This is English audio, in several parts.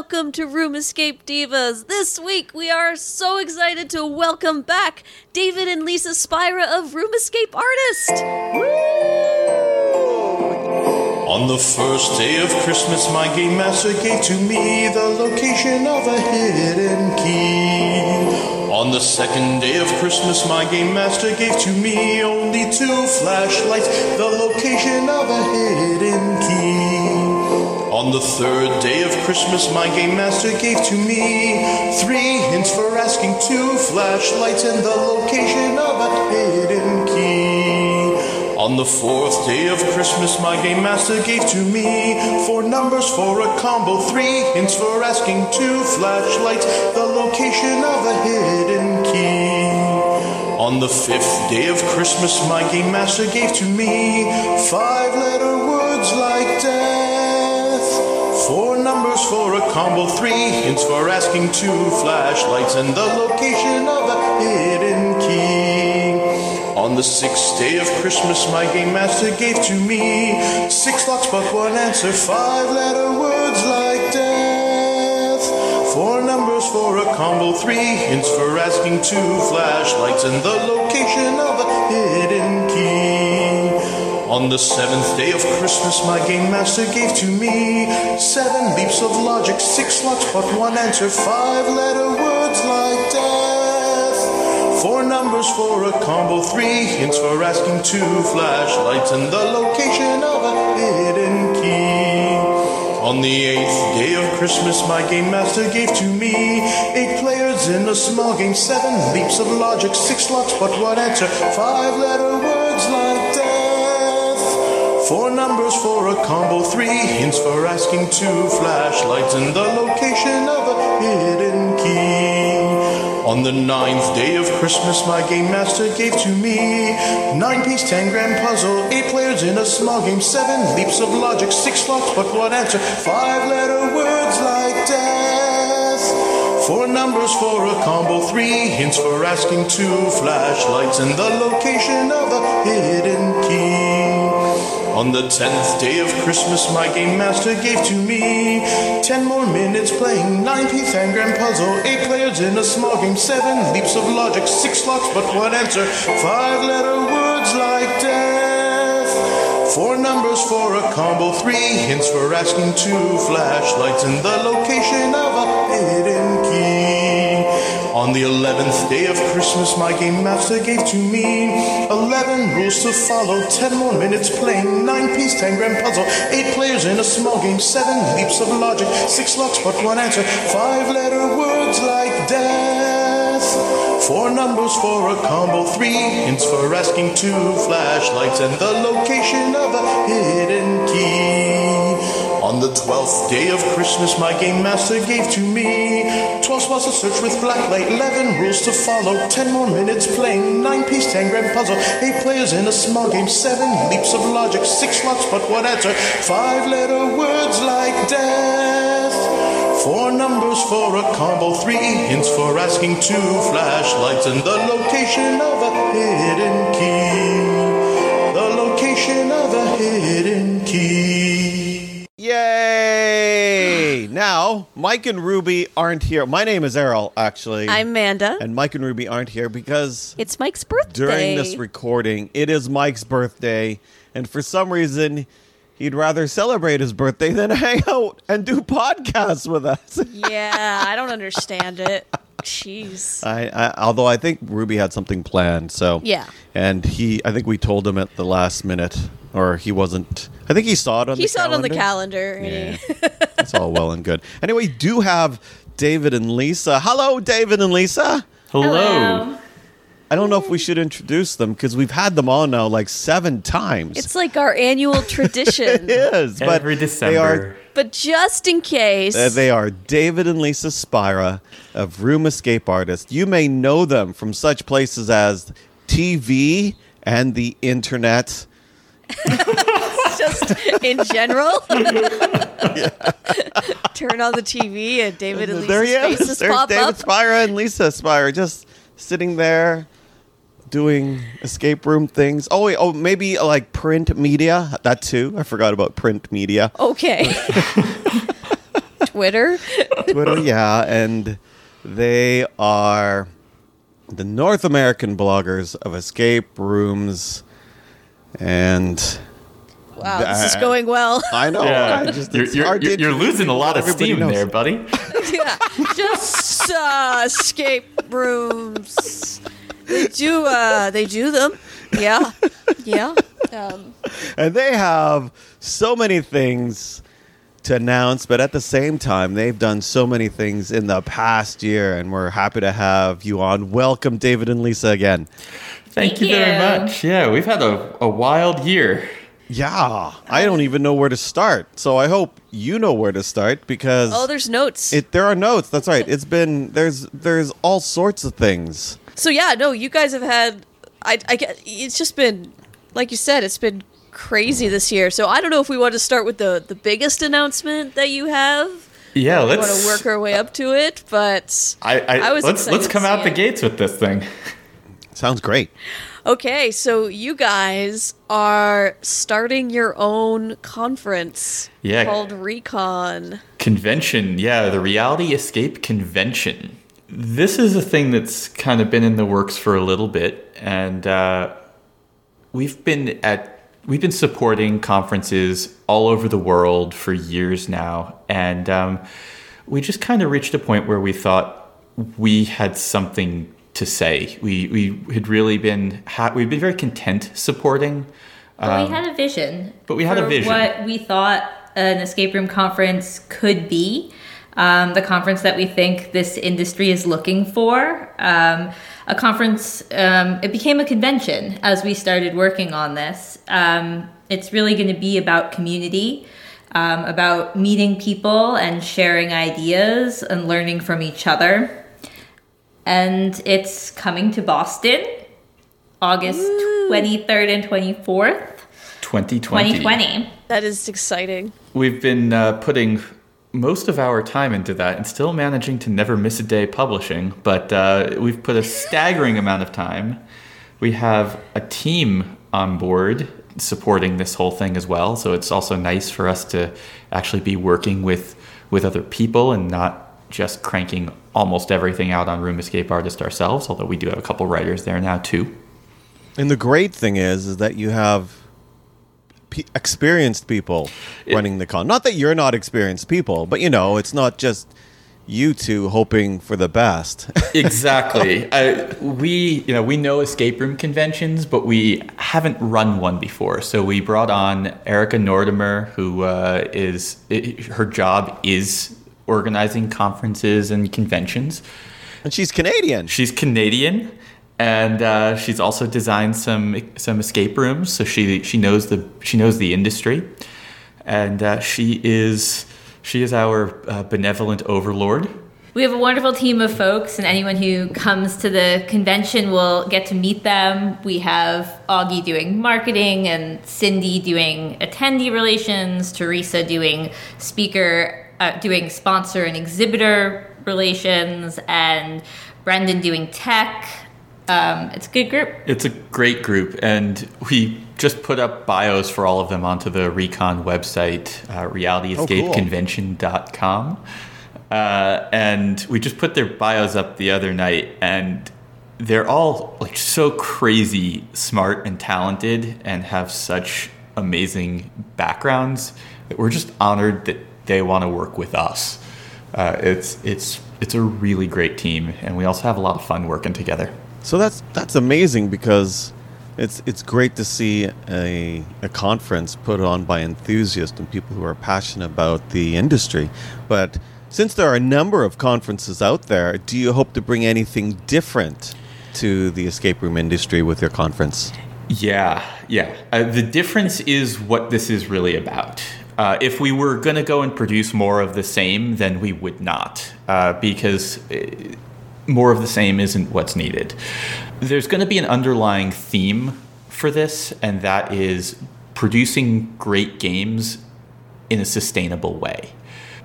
welcome to Room Escape Divas. This week we are so excited to welcome back David and Lisa Spira of Room Escape Artist. On the first day of Christmas, my game master gave to me the location of a hidden key. On the second day of Christmas, my game master gave to me only two flashlights, the location of a hidden key. On the third day of Christmas, my game master gave to me three hints for asking two flashlights and the location of a hidden key. On the fourth day of Christmas, my game master gave to me four numbers for a combo, three hints for asking two flashlights, the location of a hidden key. On the fifth day of Christmas, my game master gave to me five letter words like death. Four numbers for a combo, three hints for asking two flashlights, and the location of a hidden key. On the sixth day of Christmas, my game master gave to me six locks but one answer, five letter words like death. Four numbers for a combo, three hints for asking two flashlights, and the location of a hidden key. On the seventh day of Christmas, my game master gave to me seven leaps of logic, six locks but one answer, five letter words like death. Four numbers for a combo, three hints for asking two flashlights, and the location of a hidden key. On the eighth day of Christmas, my game master gave to me eight players in a small game, seven leaps of logic, six locks but one answer, five letter words. Four numbers for a combo, three hints for asking two flashlights, and the location of a hidden key. On the ninth day of Christmas, my game master gave to me nine piece, tangram puzzle, eight players in a small game, seven leaps of logic, six locks but one answer, five letter words like death. Four numbers for a combo, three hints for asking two flashlights, and the location of a hidden key. On the tenth day of Christmas, my game master gave to me ten more minutes playing nine engram puzzle, eight players in a small game, seven leaps of logic, six locks but one answer, five letter words like death. Four numbers for a combo, three hints for asking two flashlights, and the location of a hidden key. On the eleventh day of Christmas, my game master gave to me eleven rules to follow, ten more minutes playing, nine piece, gram puzzle, eight players in a small game, seven leaps of logic, six locks but one answer, five letter words like death. Four numbers for a combo, three hints for asking two flashlights, and the location of a hidden key. On the twelfth day of Christmas, my game master gave to me twelve spots to search with blacklight, eleven rules to follow, ten more minutes playing, nine piece, tangram puzzle, eight players in a small game, seven leaps of logic, six locks but one answer, five letter words like death. Four numbers for a combo, three hints for asking two flashlights, and the location of a hidden key. The location of a hidden key. Yay! Now, Mike and Ruby aren't here. My name is Errol, actually. I'm Manda. and Mike and Ruby aren't here because It's Mike's birthday. during this recording, it is Mike's birthday, and for some reason, he'd rather celebrate his birthday than hang out and do podcasts with us. yeah, I don't understand it. Jeez. I, I, although I think Ruby had something planned, so Yeah. and he, I think we told him at the last minute, or he wasn't. I think he saw it on. The calendar. He the saw it on the calendar. calendar. Yeah. That's all well and good. Anyway, we do have David and Lisa. Hello, David and Lisa. Hello. I don't know if we should introduce them because we've had them on now like seven times. It's like our annual tradition. it is, but Every they are But just in case, uh, they are David and Lisa Spira of Room Escape Artists. You may know them from such places as TV and the internet. just in general. Turn on the TV and David and there Lisa's he is. faces There's pop David up. Spira and Lisa Spira just sitting there doing escape room things. Oh, wait, oh, maybe uh, like print media. That too. I forgot about print media. Okay. Twitter. Twitter, yeah, and they are the North American bloggers of escape rooms, and Wow, this is going well. I know. Yeah, I just, you're, you're, you're, you're losing a lot of Everybody steam knows. there, buddy. yeah, just uh, escape rooms. They do. Uh, they do them. Yeah, yeah. Um, And they have so many things to announce, but at the same time, they've done so many things in the past year, and we're happy to have you on. Welcome, David and Lisa, again. Thank, Thank you very much. Yeah, we've had a, a wild year. Yeah, I don't even know where to start, so I hope you know where to start because oh, there's notes. it there are notes. That's right. It's been there's there's all sorts of things. so yeah, no, you guys have had. I, I get. It's just been, like you said, it's been crazy this year. So I don't know if we want to start with the the biggest announcement that you have. Yeah, We let's want to work our way up to it, but I, I, I was let's let's come out the it. gates with this thing. Sounds great. Okay, so you guys are starting your own conference Yeah. called Recon. Convention, yeah, the Reality Escape Convention. This is a thing that's kind of been in the works for a little bit, and uh, we've been at we've been supporting conferences all over the world for years now, and um, we just kind of reached a point where we thought we had something to say. We we had really been ha- we've been very content supporting. But we had a vision. but we had a vision. What we thought an escape room conference could be, um, the conference that we think this industry is looking for. Um, a conference, um, it became a convention as we started working on this. Um, it's really going to be about community, um, about meeting people and sharing ideas and learning from each other. And it's coming to Boston August 23rd and 24th. 2020. 2020. That is exciting. We've been uh, putting most of our time into that and still managing to never miss a day publishing, but uh, we've put a staggering amount of time. We have a team on board supporting this whole thing as well, so it's also nice for us to actually be working with with other people and not just cranking almost everything out on Room Escape Artist ourselves, although we do have a couple writers there now too. And the great thing is, is that you have pe experienced people It- running the con. Not that you're not experienced people, but you know, it's not just you two hoping for the best. exactly. I, we, you know, we know escape room conventions, but we haven't run one before. So we brought on Erica Nortimer, who uh, is i her job is organizing conferences and conventions. and she's Canadian. She's Canadian, and uh, she's also designed some some escape rooms. So she she knows the she knows the industry, and uh, she is she is our uh, benevolent overlord. We have a wonderful team of folks, and anyone who comes to the convention will get to meet them. We have Augie doing marketing, and Cindy doing attendee relations, Teresa doing speaker, uh, doing sponsor and exhibitor relations, and Brendan doing tech. Um, it's a good group. It's a great group, and we just put up bios for all of them onto the Recon website, uh, realityescapeconvention.com. Uh, and we just put their bios up the other night, and they're all like so crazy smart and talented and have such amazing backgrounds that we're just honored that they want to work with us. Uh, it's it's it's a really great team, and we also have a lot of fun working together. So that's that's amazing because it's it's great to see a a conference put on by enthusiasts and people who are passionate about the industry. But since there are a number of conferences out there, do you hope to bring anything different to the escape room industry with your conference? Yeah, yeah. Uh, the difference is what this is really about. Uh, if we were going to go and produce more of the same, then we would not, uh, because uh, more of the same isn't what's needed. There's going to be an underlying theme for this, and that is producing great games in a sustainable way.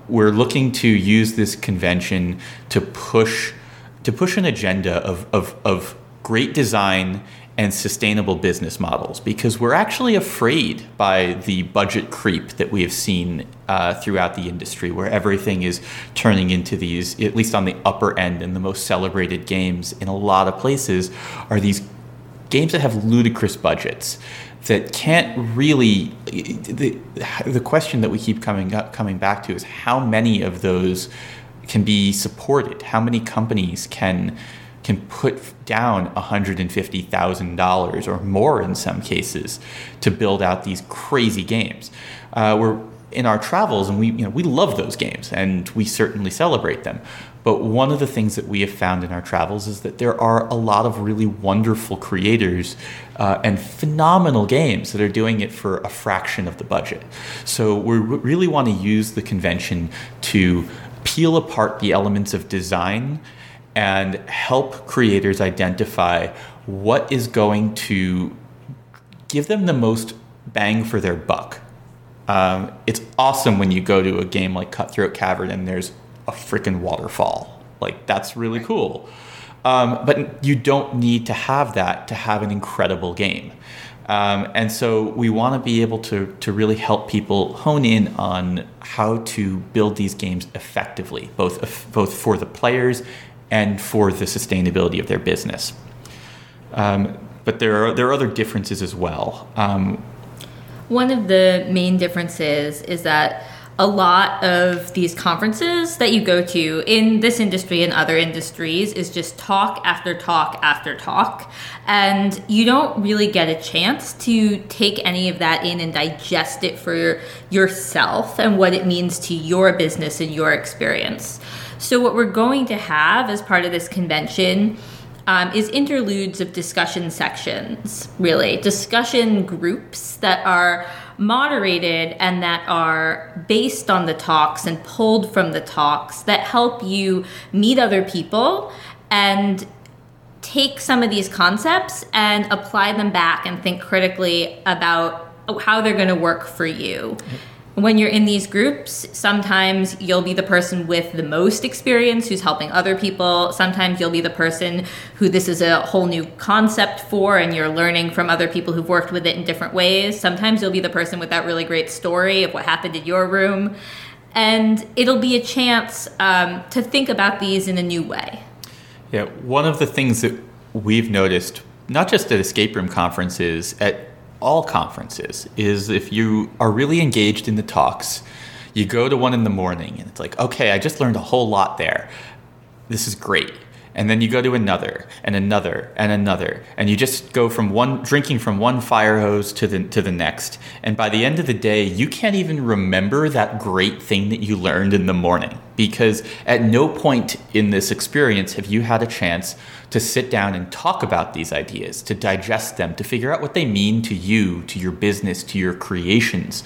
We're looking to use this convention to push to push an agenda of, of, of great design and sustainable business models because we're actually afraid by the budget creep that we have seen uh, throughout the industry, where everything is turning into these, at least on the upper end and the most celebrated games in a lot of places, are these games that have ludicrous budgets that can't really the, the question that we keep coming up coming back to is how many of those can be supported? How many companies can can put down $150,000 or more in some cases to build out these crazy games. Uh, we're in our travels and we you know we love those games and we certainly celebrate them. But one of the things that we have found in our travels is that there are a lot of really wonderful creators uh, and phenomenal games that are doing it for a fraction of the budget. So we really want to use the convention to peel apart the elements of design and help creators identify what is going to give them the most bang for their buck. Um, it's awesome when you go to a game like Cutthroat Cavern and there's a freaking waterfall. Like, that's really cool. Um, but you don't need to have that to have an incredible game. Um, and so we want to be able to, to really help people hone in on how to build these games effectively, both, both for the players and for the sustainability of their business. Um, but there are, there are other differences as well. Um, One of the main differences is that a lot of these conferences that you go to in this industry and other industries is just talk after talk after talk. And you don't really get a chance to take any of that in and digest it for yourself and what it means to your business and your experience. So, what we're going to have as part of this convention um, is interludes of discussion sections, really, discussion groups that are moderated and that are based on the talks and pulled from the talks that help you meet other people and take some of these concepts and apply them back and think critically about how they're going to work for you when you're in these groups, sometimes you'll be the person with the most experience who's helping other people. Sometimes you'll be the person who this is a whole new concept for and you're learning from other people who've worked with it in different ways. Sometimes you'll be the person with that really great story of what happened in your room. And it'll be a chance um, to think about these in a new way. Yeah, one of the things that we've noticed, not just at escape room conferences, at all conferences is if you are really engaged in the talks, you go to one in the morning and it's like, okay, I just learned a whole lot there. This is great. And then you go to another and another and another, and you just go from one drinking from one fire hose to the to the next. And by the end of the day, you can't even remember that great thing that you learned in the morning because at no point in this experience have you had a chance to sit down and talk about these ideas, to digest them, to figure out what they mean to you, to your business, to your creations.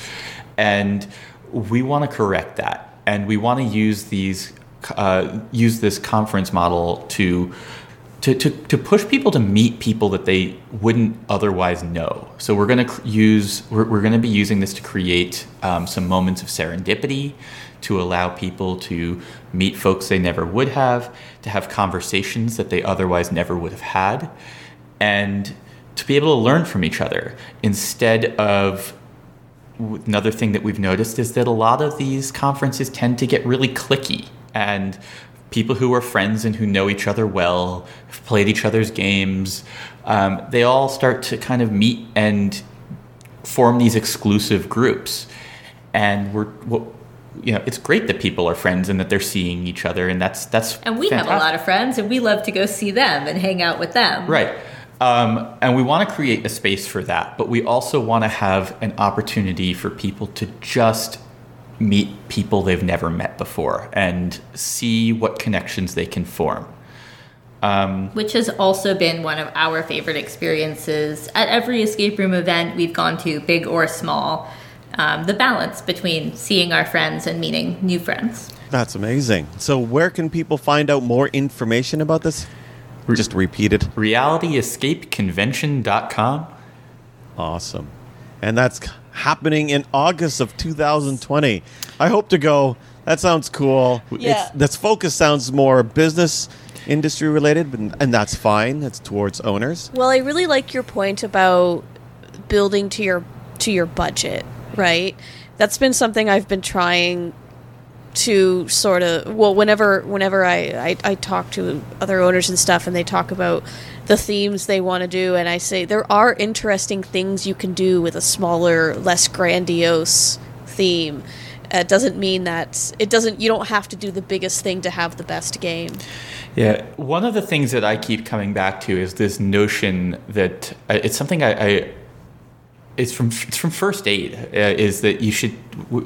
And we want to correct that. And we want to use these uh, use this conference model to, to, to, to push people to meet people that they wouldn't otherwise know. So we're going to use we're, we're going to be using this to create um, some moments of serendipity, to allow people to meet folks they never would have, to have conversations that they otherwise never would have had, and to be able to learn from each other instead of another thing that we've noticed is that a lot of these conferences tend to get really cliquey and people who are friends and who know each other well, have played each other's games, um, they all start to kind of meet and form these exclusive groups. And we're, you know, it's great that people are friends and that they're seeing each other, and that's that's. And we fantastic. have a lot of friends, and we love to go see them and hang out with them. Right. Um, and we want to create a space for that, but we also want to have an opportunity for people to just meet people they've never met before and see what connections they can form. Um, Which has also been one of our favorite experiences at every escape room event we've gone to, big or small. Um, the balance between seeing our friends and meeting new friends. That's amazing. So, where can people find out more information about this? Just repeat it. RealityEscapeConvention.com. Awesome. And that's happening in August of 2020. I hope to go. That sounds cool. Yeah. It's, this focus sounds more business industry related, and that's fine. It's towards owners. Well, I really like your point about building to your to your budget, right? That's been something I've been trying to sort of well whenever whenever I, I, I talk to other owners and stuff and they talk about the themes they want to do and I say there are interesting things you can do with a smaller less grandiose theme. It doesn't mean that it doesn't you don't have to do the biggest thing to have the best game. Yeah, one of the things that I keep coming back to is this notion that uh, it's something I, I it's from it's from first aid uh, is that you should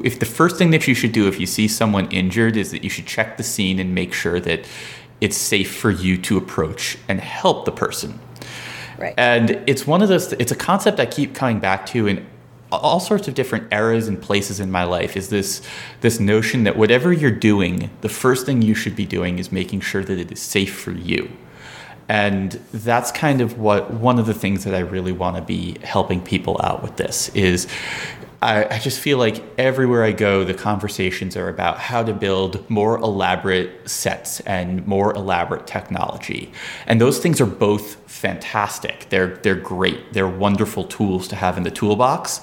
if the first thing that you should do if you see someone injured is that you should check the scene and make sure that it's safe for you to approach and help the person. right And it's one of those it's a concept I keep coming back to in all sorts of different eras and places in my life is this this notion that whatever you're doing, the first thing you should be doing is making sure that it is safe for you. And that's kind of what one of the things that I really want to be helping people out with this is I, I just feel like everywhere I go, the conversations are about how to build more elaborate sets and more elaborate technology. And those things are both fantastic. They're they're great. They're wonderful tools to have in the toolbox.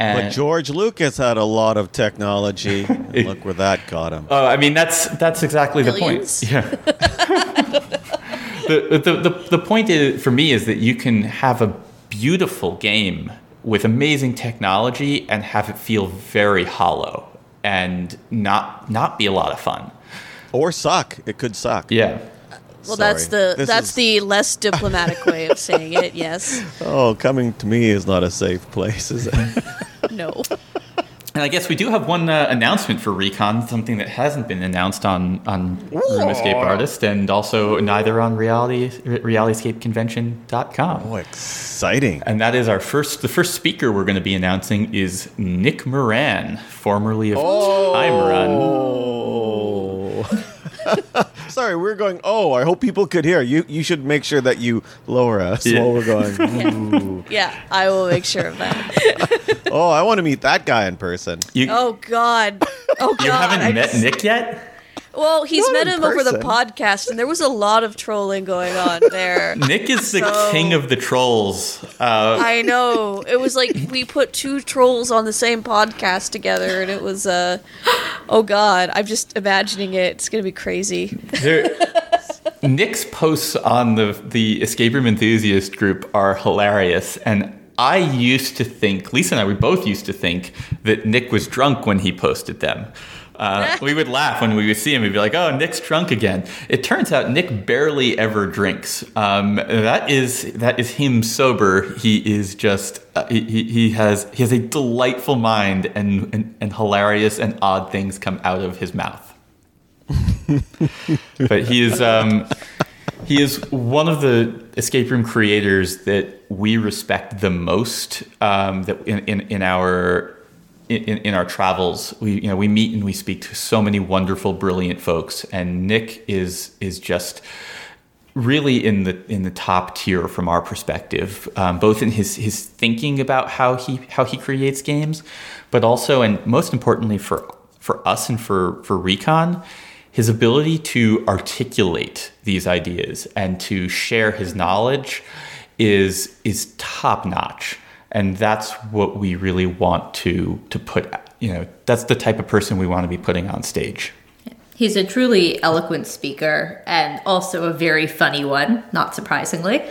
And But George Lucas had a lot of technology. and look where that got him. Uh, I mean, that's that's exactly Billions? the point. Yeah. the, the, the, the point is, for me is that you can have a beautiful game with amazing technology and have it feel very hollow and not not be a lot of fun. Or suck. It could suck. Yeah. well that's the This that's is- the less diplomatic way of saying it yes Oh, coming to me is not a safe place, is it? no And I guess we do have one uh, announcement for Recon, something that hasn't been announced on on Room Escape Artist, and also neither on reality realityescapeconvention.com. oh, exciting. And that is our first. The first speaker we're going to be announcing is Nick Moran, formerly of Time Run. Sorry, we're going. Oh, I hope people could hear. You you should make sure that you lower us Yeah. while we're going. Ooh. yeah i will make sure of that Oh, I want to meet that guy in person. You, Oh God! Oh God! you haven't I met just- Nick yet? Well, he's Not met in him over the podcast, and there was a lot of trolling going on there. Nick is the So- king of the trolls. Uh, I know. It was like we put two trolls on the same podcast together, and it was uh, oh God! I'm just imagining it. It's gonna be crazy. there, Nick's posts on the the escape room enthusiast group are hilarious, and I used to think Lisa and I we both used to think that Nick was drunk when he posted them. Uh, we would laugh when we would see him. We'd be like, "Oh, Nick's drunk again." It turns out Nick barely ever drinks. Um, that is that is him sober. He is just uh, he, he he has he has a delightful mind, and, and and hilarious and odd things come out of his mouth but he is um, he is one of the escape room creators that we respect the most. Um, that in, in, in our in, in our travels, we you know we meet and we speak to so many wonderful, brilliant folks, and Nick is is just really in the in the top tier from our perspective, um, both in his his thinking about how he how he creates games, but also and most importantly for for us and for for Recon, his ability to articulate these ideas and to share his knowledge is is top notch, and that's what we really want to to put. You know, that's the type of person we want to be putting on stage. He's a truly eloquent speaker and also a very funny one, not surprisingly.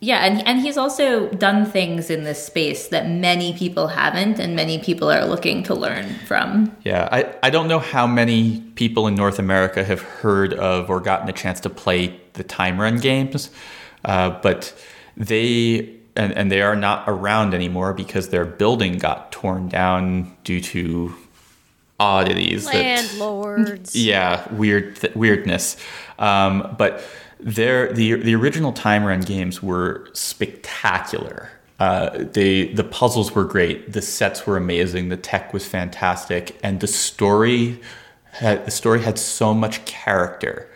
Yeah, and, and he's also done things in this space that many people haven't, and many people are looking to learn from. Yeah, I, I don't know how many people in North America have heard of or gotten a chance to play the time run games, uh, but they and, and they are not around anymore because their building got torn down due to oddities that Landlords. yeah weird th- weirdness. Um, but their the the original time run games were spectacular. Uh, they the puzzles were great the sets were amazing the tech was fantastic and the story had the story had so much character.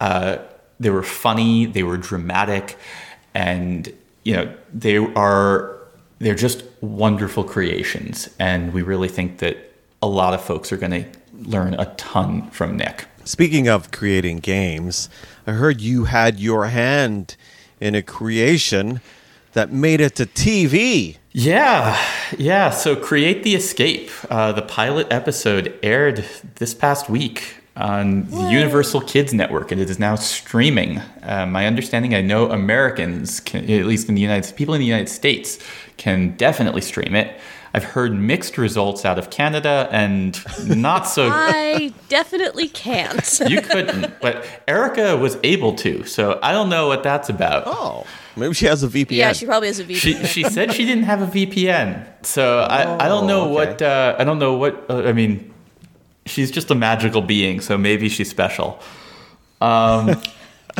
Uh, they were funny they were dramatic and you know they are they're just wonderful creations and we really think that a lot of folks are going to learn a ton from Nick. Speaking of creating games, I heard you had your hand in a creation that made it to TV. Yeah, yeah. So, Create the Escape, uh, the pilot episode aired this past week on the Universal Kids Network, and it is now streaming. Uh, my understanding, I know Americans, can, at least in the United people in the United States, can definitely stream it. I've heard mixed results out of Canada and not so. I definitely can't. you couldn't, but Erica was able to. So I don't know what that's about. Oh, maybe she has a VPN. yeah, she probably has a VPN. She she said she didn't have a VPN, so I, I don't know Oh, okay. what uh, I don't know what uh, I mean. She's just a magical being, so maybe she's special. Um,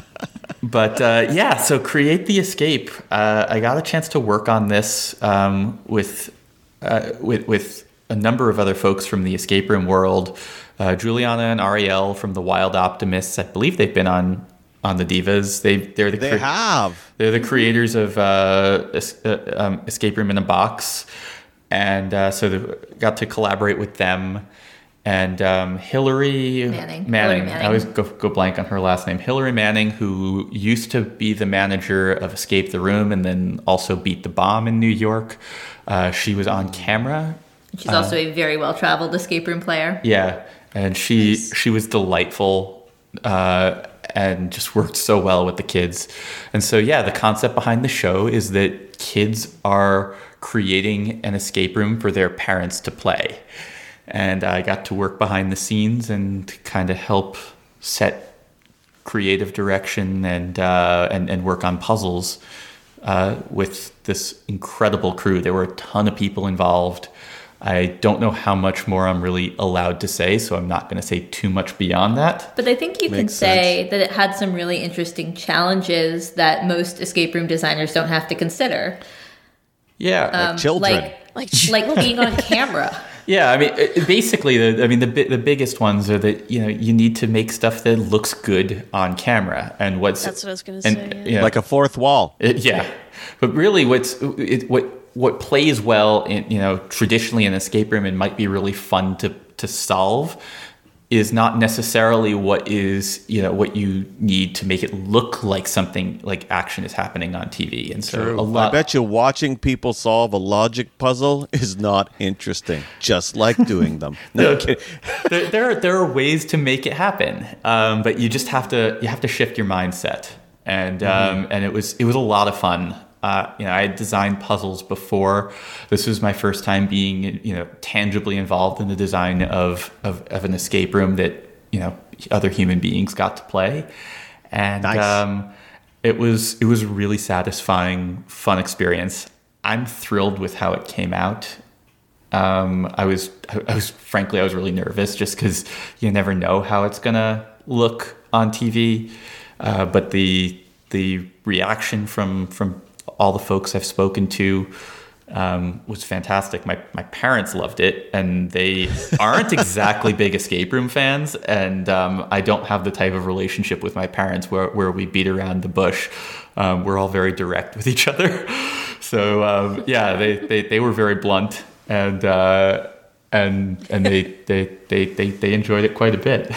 but uh, yeah, so create the escape. Uh, I got a chance to work on this um, with uh, with with a number of other folks from the escape room world. Uh, Juliana and Ariel from the Wild Optimists. I believe they've been on on the Divas. They they're the They cre- have. they're the creators of uh, Es- uh, um, Escape Room in a Box, and uh, so got to collaborate with them. And um, Hillary Manning. Manning. Manning. I always go, go blank on her last name. Hillary Manning, who used to be the manager of Escape the Room and then also beat the bomb in New York. Uh, she was on camera She's also a very well traveled escape room player. yeah, and she she was delightful uh, and just worked so well with the kids. And so yeah, the concept behind the show is that kids are creating an escape room for their parents to play. And I got to work behind the scenes and kind of help set creative direction and uh, and and work on puzzles uh, with this incredible crew. There were a ton of people involved. I don't know how much more I'm really allowed to say, so I'm not going to say too much beyond that. But I think you can Makes say that it had some really interesting challenges that most escape room designers don't have to consider. Yeah, Children. Like, Like like being on camera. yeah. I mean, basically, the I mean, the the biggest ones are that you know you need to make stuff that looks good on camera, and what's That's what I was gonna and, say, yeah. yeah. Like a fourth wall. It- yeah, but really, what's it, what what plays well in you know traditionally in escape room and might be really fun to to solve is not necessarily what is you know what you need to make it look like something like action is happening on TV. And so a lot. I bet you watching people solve a logic puzzle is not interesting, just like doing them. No, there, there, are, there are ways to make it happen, um, but you just have to you have to shift your mindset, and um, and it was it was a lot of fun. Uh, you know, I had designed puzzles before. This was my first time being you know tangibly involved in the design of of, of an escape room that you know other human beings got to play, and Nice. um, it was it was a really satisfying, fun experience. I'm thrilled with how it came out. Um, I was, I was frankly, I was really nervous just because you never know how it's gonna look on TV. Uh, but the the reaction from from all the folks I've spoken to um, was fantastic. My my parents loved it, and they aren't exactly big escape room fans. And um, I don't have the type of relationship with my parents where where we beat around the bush. Um, we're all very direct with each other. So um, yeah, they, they, they were very blunt, and uh, and and they, they, they, they, they enjoyed it quite a bit.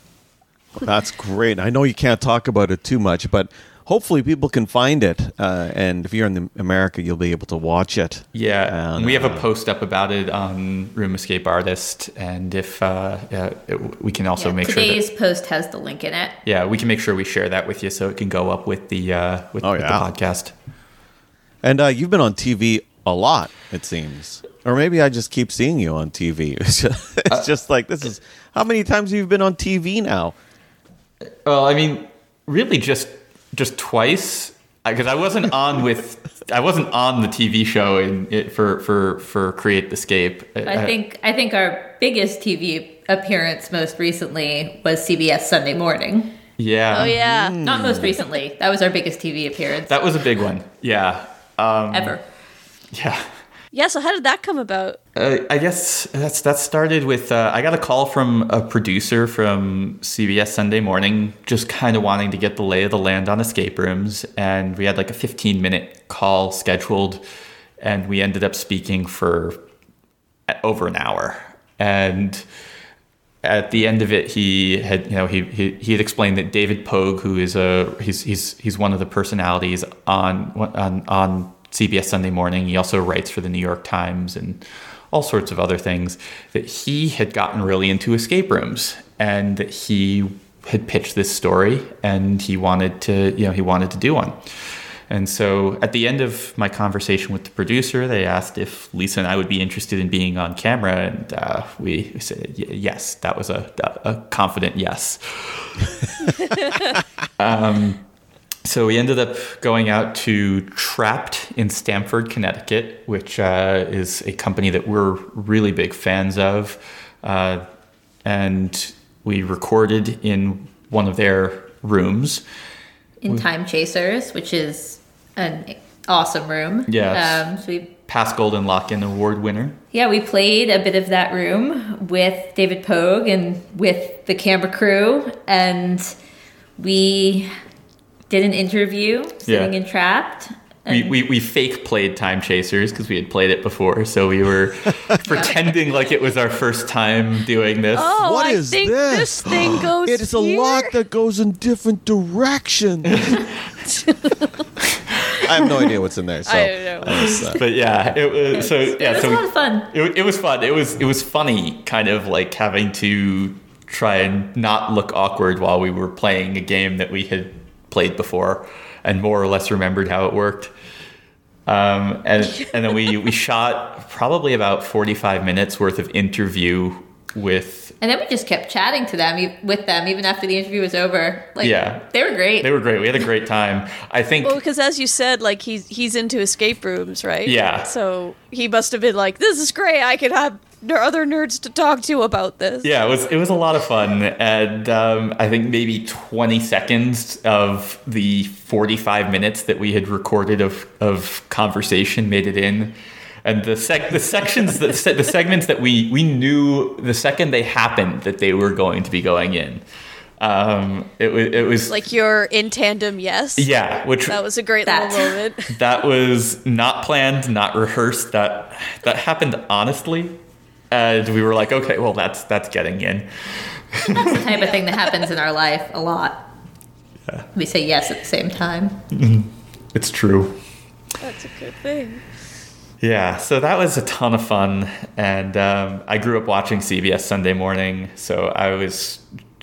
That's great. I know you can't talk about it too much, but hopefully people can find it. Uh, and if you're in the America, you'll be able to watch it. Yeah, And, we have a uh, post up about it on Room Escape Artist, and if uh, yeah, it, we can also Yeah, make sure today's that post has the link in it. yeah, we can make sure we share that with you so it can go up with the uh, with, Oh, with yeah. the podcast. And uh, you've been on TV a lot, it seems. Or maybe I just keep seeing you on TV. It's just, it's just like this is how many times have you been on TV now? Well, I mean, really, just just twice because I wasn't on with I wasn't on the TV show in it for for for Create the Escape. I think I think our biggest TV appearance most recently was CBS Sunday Morning. yeah. Oh yeah. Not most recently. That was our biggest TV appearance That was a big one. Yeah. Um, ever. yeah. Yeah, so how did that come about? Uh, I guess that's that started with uh, I got a call from a producer from CBS Sunday Morning, just kind of wanting to get the lay of the land on escape rooms, and we had like a 15 minute call scheduled, and we ended up speaking for uh, over an hour, and at the end of it, he had you know he, he he had explained that David Pogue, who is a he's he's he's one of the personalities on on on CBS Sunday Morning. He also writes for the New York Times and all sorts of other things. That he had gotten really into escape rooms and that he had pitched this story and he wanted to you know he wanted to do one. And so at the end of my conversation with the producer, they asked if Lisa and I would be interested in being on camera. And uh, we said yes. That was a, a confident yes. um, so we ended up going out to Trapped in Stamford, Connecticut, which uh, is a company that we're really big fans of. Uh, and we recorded in one of their rooms in Time Chasers, which is an awesome room. Yes. Um, so we past Golden Lock-in Award winner. yeah, we played a bit of that room with David Pogue and with the camera crew, and we did an interview sitting Yeah. in Trapped. We, we, we fake played Time Chasers because we had played it before, so we were pretending like it was our first time doing this. Oh, What I is think this? this thing goes. It is a here. lock that goes in different directions. I have no idea what's in there. So I don't know. Was, uh, But yeah, it was so yeah. it was so a we- lot of fun. It, it was fun. It was it was funny, kind of like having to try and not look awkward while we were playing a game that we had played before and more or less remembered how it worked. Um, and and then we we shot probably about forty five minutes worth of interview with And then we just kept chatting to them, e- with them, even after the interview was over. Like, Yeah. they were great. they were great. We had a great time. I think Well, because as you said, like he's he's into escape rooms, right? Yeah. So he must have been like, "This is great. I could have n- other nerds to talk to about this." Yeah, it was it was a lot of fun, and um, I think maybe twenty seconds of the forty five minutes that we had recorded of of conversation made it in, and the sec the sections that se- the segments that we we knew the second they happened that they were going to be going in. Um, it was it was Like you're in tandem, yes. yeah, which That was a great That. little moment. that was not planned, not rehearsed. That that happened honestly, and we were like, okay, well that's that's getting in. That's the type of thing that happens in our life a lot. We say yes at the same time. It's true. That's a good thing. Yeah, so that was a ton of fun, and um, I grew up watching CBS Sunday Morning, so I was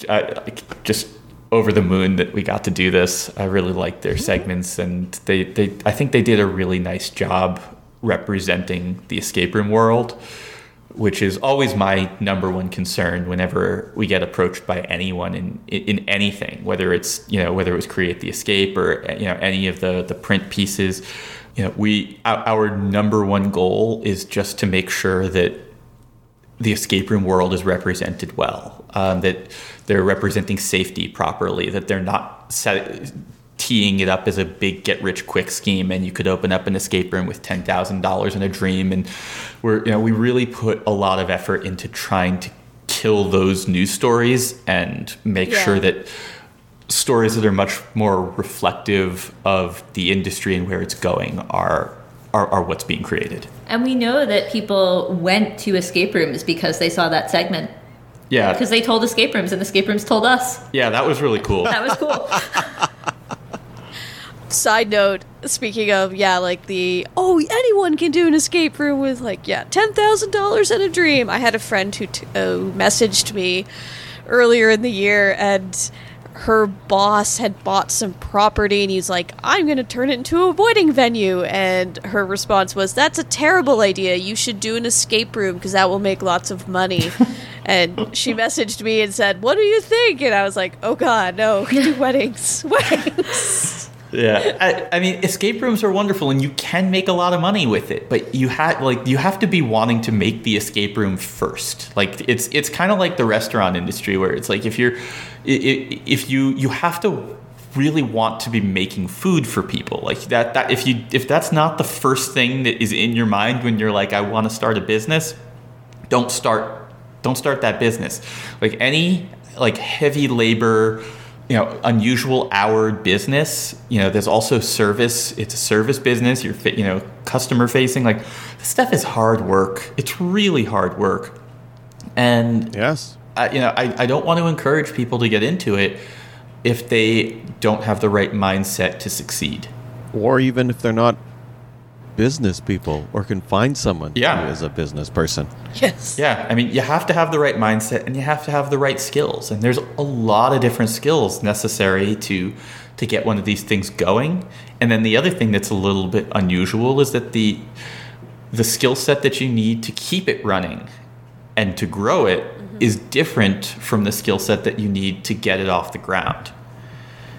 like, just over the moon that we got to do this. I really liked their segments, and they, they I think they did a really nice job representing the escape room world, which is always my number one concern whenever we get approached by anyone in in anything, whether it's you know whether it was create the escape or you know any of the the print pieces. You know, we our, number one goal is just to make sure that the escape room world is represented well, um, that they're representing safety properly, that they're not set, teeing it up as a big get rich quick scheme, and you could open up an escape room with ten thousand dollars in a dream. And we're you know we really put a lot of effort into trying to kill those news stories and make Yeah. sure that stories that are much more reflective of the industry and where it's going are are, are what's being created. And we know that people went to escape rooms because they saw that segment. Yeah, Because they told escape rooms and escape rooms told us. yeah, that was really cool. That was cool. Side note, speaking of, yeah, like the, oh, anyone can do an escape room with, like, yeah, $10,000 in a dream. I had a friend who t- uh, messaged me earlier in the year and her boss had bought some property and he's like, I'm going to turn it into a wedding venue. And her response was, That's a terrible idea. You should do an escape room because that will make lots of money. and she messaged me and said, What do you think? And I was like, Oh God, no, do weddings. Weddings. Yeah, I, I mean, escape rooms are wonderful, and you can make a lot of money with it. But you have like you have to be wanting to make the escape room first. Like it's it's kind of like the restaurant industry, where it's like if you're if you you have to really want to be making food for people like that that if you if that's not the first thing that is in your mind when you're like I want to start a business don't start don't start that business like any like heavy labor you know unusual hour business. You know there's also service. It's a service business. You're you know customer facing. Like this stuff is hard work. It's really hard work. And yes. I, you know, I, I don't want to encourage people to get into it if they don't have the right mindset to succeed. or even if they're not business people or can find someone Yeah. who is a business person. Yes. Yeah, I mean, you have to have the right mindset and you have to have the right skills. And there's a lot of different skills necessary to to get one of these things going. And then the other thing that's a little bit unusual is that the the skill set that you need to keep it running and to grow it mm-hmm. is different from the skill set that you need to get it off the ground.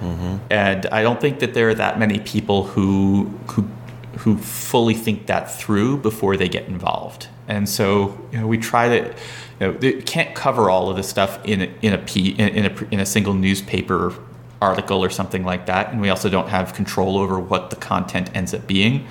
Mm-hmm. And I don't think that there are that many people who who who fully think that through before they get involved. And so you know, we try to you know can't cover all of this stuff in a, in a P, in a in a single newspaper article or something like that. And we also don't have control over what the content ends up being,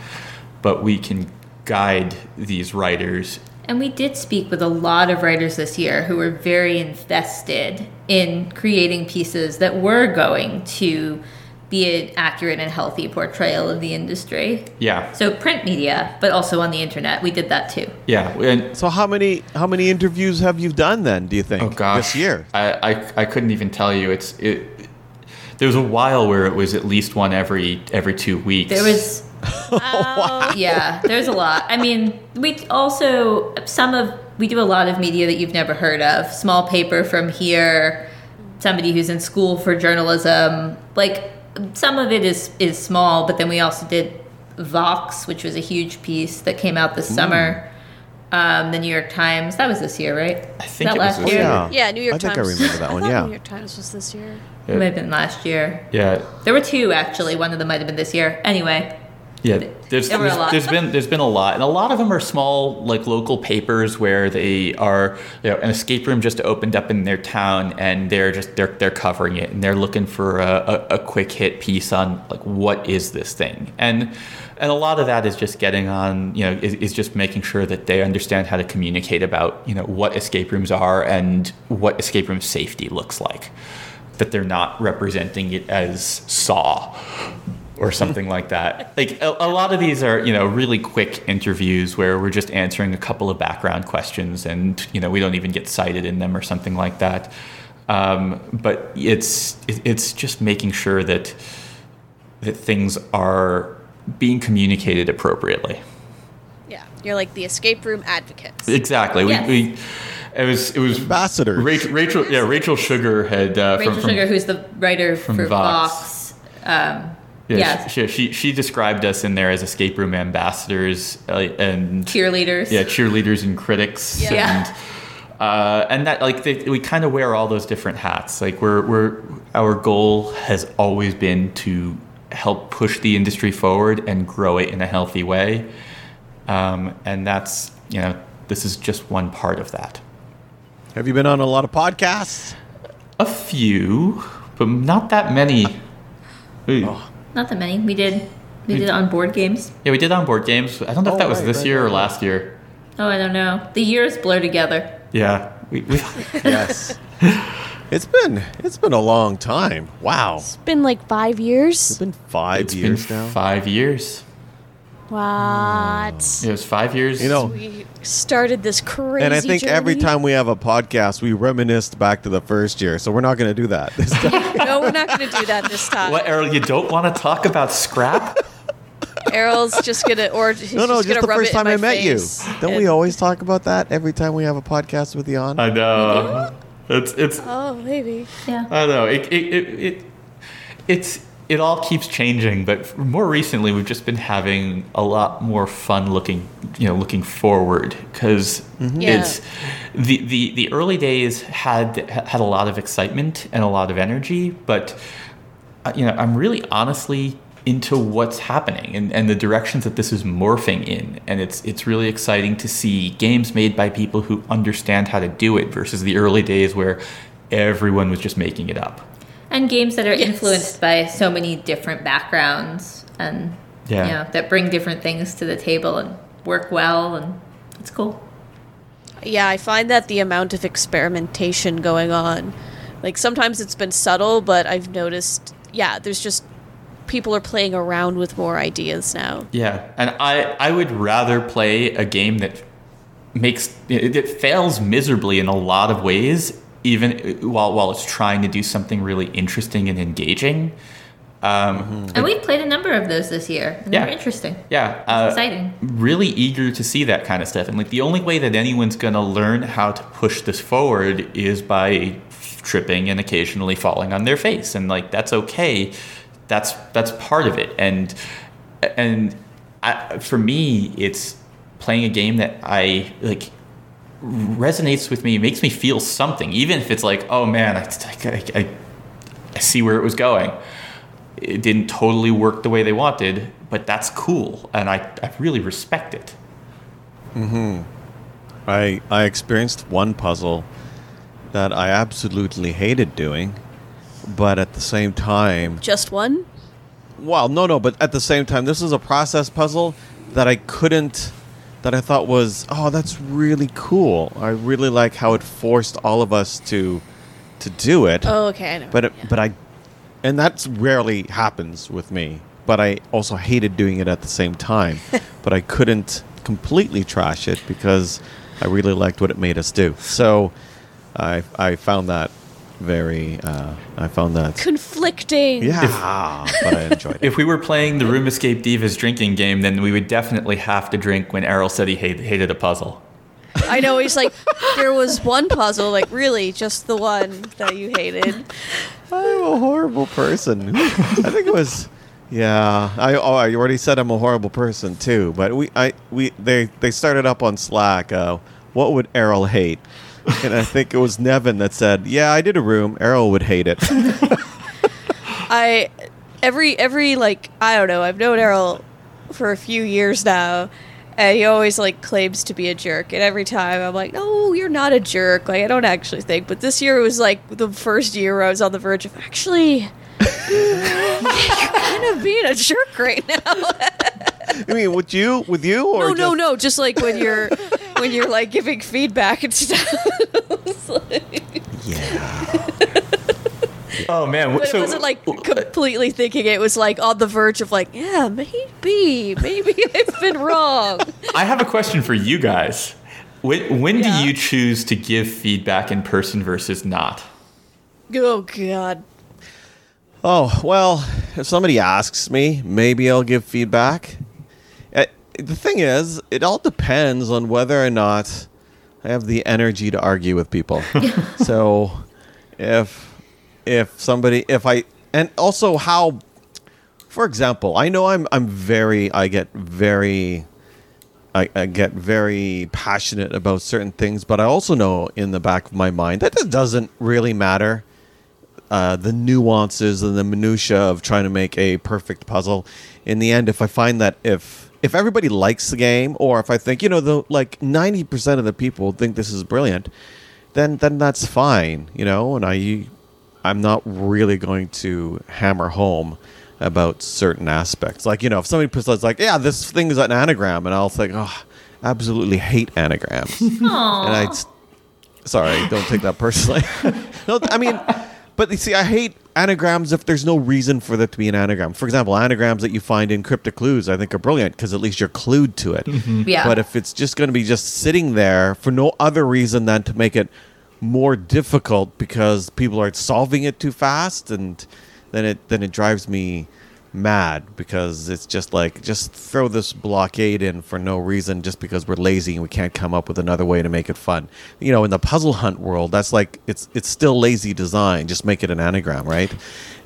but we can guide these writers And we did speak with a lot of writers this year who were very invested in creating pieces that were going to be an accurate and healthy portrayal of the industry. Yeah, So print media, but also on the internet, we did that too. yeah. And So how many how many interviews have you done then? Do you think Oh gosh, this year? I, I I couldn't even tell you. It's it. There was a while where it was at least one every every two weeks. There was oh, wow. Yeah, there's a lot. I mean, we also some of we do a lot of media that you've never heard of. Small paper from here, somebody who's in school for journalism. Like some of it is is small, but then we also did Vox, which was a huge piece that came out this summer. Um, the New York Times. That was this year, right? I think that it was last this year. yeah. Yeah, New York I think I Times. remember that one, thought yeah. New York Times was this year. It might have been last year. yeah, There were two actually. One of them might have been this year. Anyway, yeah. There's there's, there's been there's been a lot, and a lot of them are small like local papers where they are you know an escape room just opened up in their town, and they're just they're they're covering it, and they're looking for a, a, a quick hit piece on like what is this thing, and and a lot of that is just getting on you know is, is just making sure that they understand how to communicate about you know what escape rooms are and what escape room safety looks like that they're not representing it as saw or something like that like a, a lot of these are you know really quick interviews where we're just answering a couple of background questions and you know we don't even get cited in them or something like that um, but it's it- it's just making sure that that things are being communicated appropriately Yeah, you're like the escape room advocates. exactly Yes. we, we it was it was Ambassadors. Rachel, Rachel yeah Rachel Sugar had uh, Rachel from, from, Sugar, who's the writer for Vox. Vox. Um, Yeah, yeah, She, she she described us in there as escape room ambassadors uh, and cheerleaders. yeah, cheerleaders and critics. Yeah. And, uh, and that like they, we kind of wear all those different hats. Like we're we're our goal has always been to help push the industry forward and grow it in a healthy way. Um, and that's you know this is just one part of that. Have you been on a lot of podcasts? A few, but not that many. We- Not that many. We did. We did it on board games. Yeah, we did on board games. I don't know if Oh, that was right, this right, year or right, right. last year. Oh, I don't know. The years blur together. Yeah, we, we Yes. it's been it's been a long time. Wow. It's been like five It's years. been five it's been years now. five years. What? It was five years. You know, We started this crazy. and I think every time we have a podcast, we reminisce back to the first year. So we're not going to do that this time. No, we're not going to do that this time. what, Errol? You don't want to talk about scrap? Errol's just gonna, or he's no, no, just, just the first time I met face you. Don't we always talk about that every time we have a podcast with you on? I know. It's it's. Oh, maybe. Yeah. I don't know. It it, it it it's it all keeps changing, but more recently we've just been having a lot more fun looking, you know, looking forward because Yeah. it's the, the the early days had had a lot of excitement and a lot of energy, but uh, you know, I'm really honestly into what's happening and, and the directions that this is morphing in. And it's it's really exciting to see games made by people who understand how to do it versus the early days where everyone was just making it up. And games that are Yes. influenced by so many different backgrounds and Yeah. you know, that bring different things to the table and work well and it's cool. Yeah, I find that the amount of experimentation going on, like sometimes it's been subtle, but I've noticed, yeah, there's just people are playing around with more ideas now. Yeah, and I I would rather play a game that makes it, it fails miserably in a lot of ways even while while it's trying to do something really interesting and engaging. Um, And we've played a number of those this year. And Yeah. They're interesting. Yeah, uh, exciting. Really eager to see that kind of stuff, and like the only way that anyone's gonna learn how to push this forward is by tripping and occasionally falling on their face, and like that's okay. That's that's part of it, and and I, for me, it's playing a game that I like resonates with me, makes me feel something, even if it's like, oh man, I, I, I, I see where it was going it didn't totally work the way they wanted, but that's cool, and I, I really respect it. Hmm. I I experienced one puzzle that I absolutely hated doing, but at the same time, Just one? well, no, no, but at the same time, this is a process puzzle that I couldn't. That I thought was, oh, that's really cool. I really like how it forced all of us to to do it. Oh, okay, I know. but it, Yeah. but I, and that's rarely happens with me. But I also hated doing it at the same time. but I couldn't completely trash it because I really liked what it made us do. So I I found that very uh, I found that conflicting. yeah, but I enjoyed it. If we were playing the Room Escape Divas drinking game, then we would definitely have to drink when Errol said he hate, hated a puzzle. I know he's like there was one puzzle, like really just the one that you hated. I'm a horrible person. I think it was. Yeah, I oh I already said I'm a horrible person too. But we I we they they started up on Slack. Uh, what would Errol hate? And I think it was Nevin that said, "Yeah, I did a room. Errol would hate it." I every every like I don't know. I've known Errol for a few years now, and he always like claims to be a jerk. And every time I'm like, no, you're not a jerk. Like I don't actually think. But this year was like the first year where I was on the verge of actually. You're kind of being a jerk right now. I mean, with you, with you, or no, no, just- no. Just like when you're when you're like giving feedback and stuff. It's like- Yeah. Oh man, but it wasn't like completely thinking it was like on the verge of like, yeah, maybe, maybe I've been wrong. I have a question for you guys. When, when Yeah. do you choose to give feedback in person versus not? Oh God. Oh well, if somebody asks me, maybe I'll give feedback. Uh, the thing is, it all depends on whether or not I have the energy to argue with people. so, if if somebody, if I, and also how, for example, I know I'm I'm very, I get very. I, I get very passionate about certain things, but I also know in the back of my mind that it doesn't really matter uh, the nuances and the minutia of trying to make a perfect puzzle. In the end, if I find that if if everybody likes the game, or if I think you know the like ninety percent of the people think this is brilliant, then then that's fine, you know. And I I'm not really going to hammer home about certain aspects. Like you know, if somebody puts like, yeah, this thing is an anagram, and I'll think, oh, absolutely hate anagrams, and I. Sorry, don't take that personally. no, I mean, but you see, I hate anagrams if there's no reason for there to be an anagram. For example, anagrams that you find in cryptic clues, I think are brilliant because at least you're clued to it. Mm-hmm. Yeah. But if it's just going to be just sitting there for no other reason than to make it more difficult because people are solving it too fast, and then it then it drives me mad because it's just like just throw this blockade in for no reason just because we're lazy and we can't come up with another way to make it fun. You know, in the puzzle hunt world, that's like it's it's still lazy design. Just make it an anagram, right?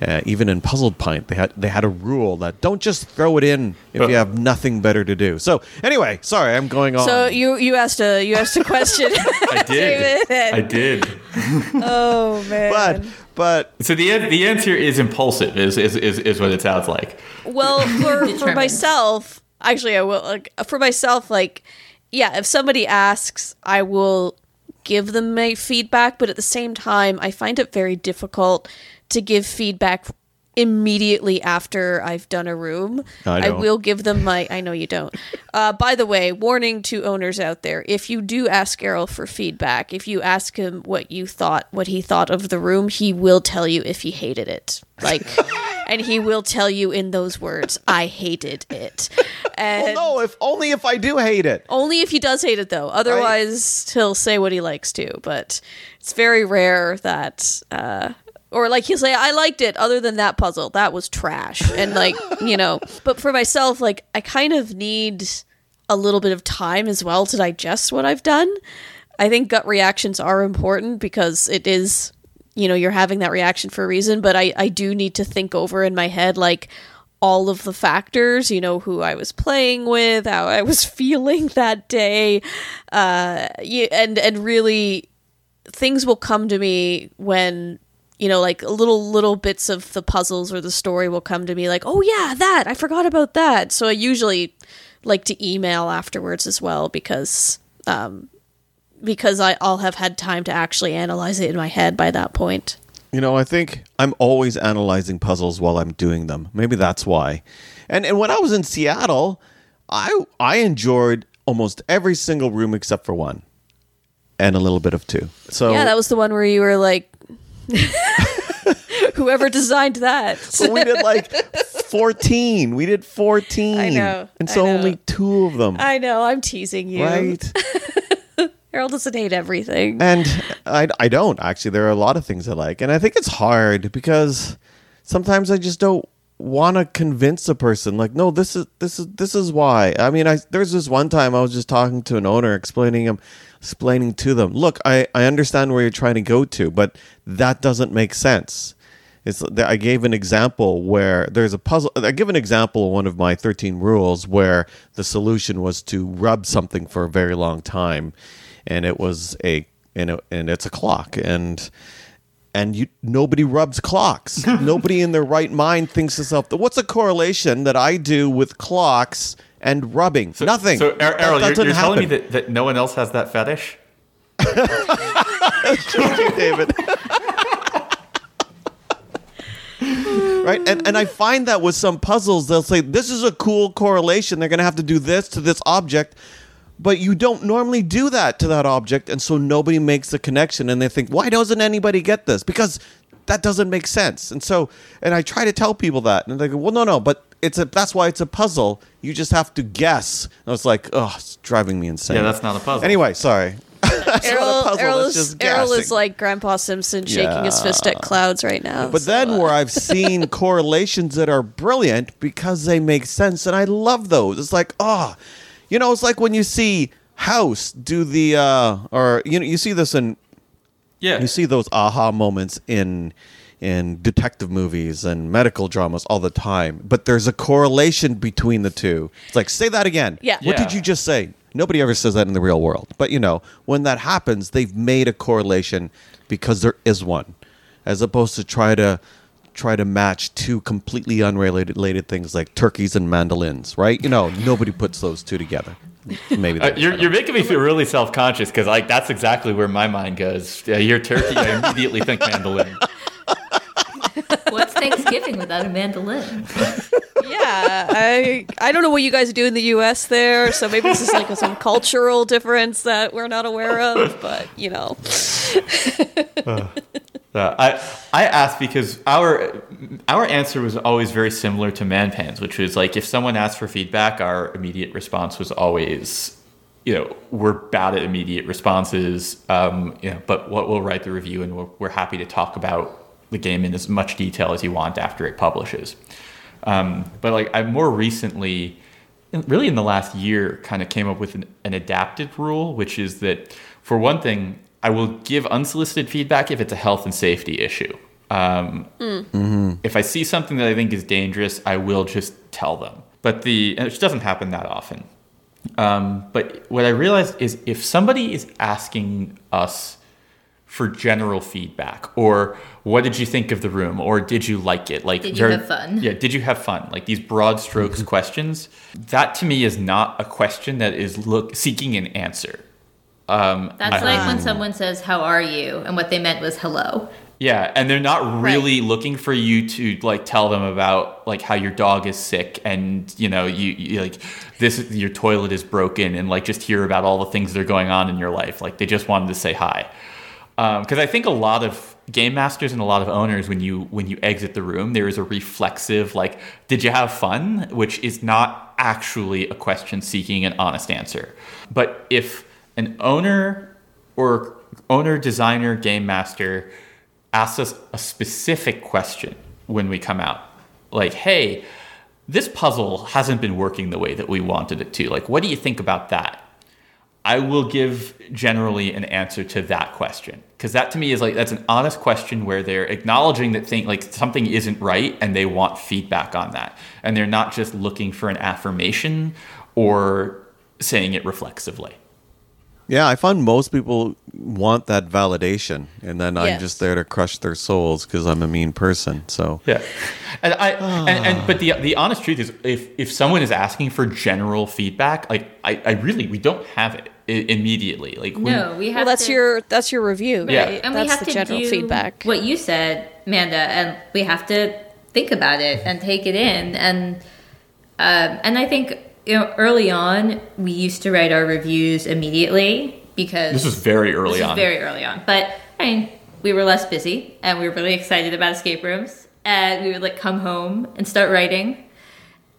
Uh, even in Puzzle Pint, they had they had a rule that don't just throw it in if you have nothing better to do. So anyway, sorry, I'm going on. So you you asked a you asked a question. I did. I did. oh man. but but So the the answer is impulsive. Is is, is, is what it sounds like. Well, for, for myself, actually, I will. Like, for myself, like, yeah, if somebody asks, I will give them my feedback, but at the same time, I find it very difficult to give feedback immediately after I've done a room. I don't. will give them my. I know you don't. Uh, by the way, warning to owners out there: if you do ask Errol for feedback, if you ask him what you thought, what he thought of the room, he will tell you if he hated it. Like, and he will tell you in those words, "I hated it." And Well, no, if only if I do hate it. only if he does hate it, though. Otherwise, he'll say what he likes to. But it's very rare that, uh, or like he'll say, "I liked it." Other than that puzzle, that was trash. And like you know, but for myself, like I kind of need a little bit of time as well to digest what I've done. I think gut reactions are important because it is, you know, you're having that reaction for a reason. But I I do need to think over in my head like all of the factors, you know, who I was playing with, how I was feeling that day, uh, and and really, things will come to me when you know, like little little bits of the puzzles or the story will come to me, like, oh yeah, that I forgot about that. So I usually like to email afterwards as well because um, because I, I'll have had time to actually analyze it in my head by that point. You know, I think I'm always analyzing puzzles while I'm doing them. Maybe that's why. And and when I was in Seattle, I I enjoyed almost every single room except for one, and a little bit of two. So Yeah, that was the one where you were like, whoever designed that. but we did like 14. We did 14. I know, And so know. only two of them. I know, I'm teasing you. right? Errol doesn't hate everything. and I, I don't actually. There are a lot of things I like, and I think it's hard because sometimes I just don't want to convince a person. Like, no, this is this is this is why. I mean, I there's this one time I was just talking to an owner, explaining him, explaining to them. Look, I I understand where you're trying to go to, but that doesn't make sense. It's I gave an example where there's a puzzle. I give an example of one of my 13 rules where the solution was to rub something for a very long time, and it was a and it, and it's a clock and and you nobody rubs clocks. nobody in their right mind thinks to themselves, "What's a correlation that I do with clocks and rubbing?" So, Nothing. So, Er- That- Errol, that you're, you're telling me that, that no one else has that fetish? David. right? And and I find that with some puzzles, they'll say this is a cool correlation. They're going to have to do this to this object, but you don't normally do that to that object, and so nobody makes the connection. And they think, why doesn't anybody get this? Because that doesn't make sense. And so, and I try to tell people that, and they go, well, no, no, but. It's a that's why it's a puzzle. You just have to guess. And I was like, oh, it's driving me insane. Yeah, that's not a puzzle. Anyway, sorry. Errol, puzzle, Errol, is, just Errol is like Grandpa Simpson shaking his fist at clouds right now. But so, then uh, where I've seen correlations that are brilliant because they make sense, and I love those. It's like, oh, you know, it's like when you see House do the, uh, or you know, you see this in, Yeah. you see those aha moments in, in detective movies and medical dramas all the time. But there's a correlation between the two. It's like, say that again. Yeah. What did you just say? Nobody ever says that in the real world. But you know, when that happens, they've made a correlation because there is one, as opposed to try to try to match two completely unrelated related things like turkeys and mandolins, right? You know, nobody puts those two together. Maybe Uh, they- you're, you're making me feel really self conscious because like that's exactly where my mind goes. Uh, you're turkey, I immediately think mandolin. What's Thanksgiving without a mandolin? yeah, I I don't know what you guys do in the U.S. there, so maybe this is like some cultural difference that we're not aware of. But you know, Uh, I I asked because our our answer was always very similar to Manpan's, which was like if someone asked for feedback, our immediate response was always, you know, we're bad at immediate responses, um, you know, but what we'll write the review and we're, we're happy to talk about the game in as much detail as you want after it publishes. Um, but like I more recently, really in the last year, kind of came up with an, an adapted rule, which is that for one thing, I will give unsolicited feedback if it's a health and safety issue. Um, If I see something that I think is dangerous, I will just tell them. But the and it doesn't happen that often. Um, but what I realized is if somebody is asking us for general feedback or what did you think of the room or did you like it like Did you very- have fun? yeah did you have fun like these broad strokes questions that to me is not a question that is look seeking an answer um, That's I- like when someone says, How are you? And what they meant was hello. yeah, and they're not really looking for you to like tell them about like how your dog is sick and you know you, you like this your toilet is broken and like just hear about all the things that are going on in your life. Like they just wanted to say hi. Um, because I think a lot of game masters and a lot of owners when you when you exit the room there is a reflexive like did you have fun? which is not actually a question seeking an honest answer. But if an owner or owner designer game master asks us a specific question when we come out like hey this puzzle hasn't been working the way that we wanted it to like what do you think about that I will give generally an answer to that question because that to me is like that's an honest question where they're acknowledging that thing like something isn't right and they want feedback on that and they're not just looking for an affirmation or saying it reflexively. Yeah, I find most people want that validation, and then I'm Yes. just there to crush their souls because I'm a mean person. So Yeah, and I and, and but the the honest truth is if if someone is asking for general feedback, like I, I really we don't have it I- immediately. Like when- No, we have Well, that's to, your that's your review, Yeah. right? and that's we have the to general do feedback. What you said, Amanda, and we have to think about it and take it in. And um, and I think you know early on we used to write our reviews immediately because this is very early on. very early on. But I mean, we were less busy and we were really excited about escape rooms, and we would like come home and start writing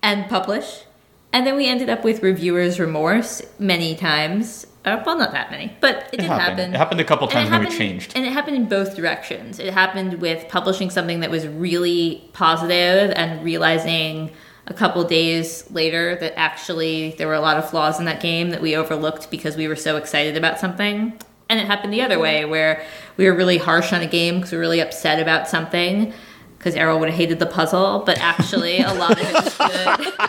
and publish. And then we ended up with reviewers' remorse many times. Uh, well, not that many, but it, did happened. happen. It happened a couple And times it when we changed. And it happened in both directions. It happened with publishing something that was really positive and realizing a couple days later that actually there were a lot of flaws in that game that we overlooked because we were so excited about something. And it happened the other way where we were really harsh on a game because we were really upset about something because Errol would have hated the puzzle, but actually a lot of it was good.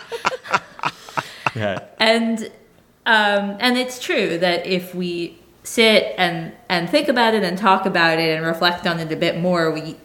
Yeah. and um, and it's true that if we sit and and think about it and talk about it and reflect on it a bit more, we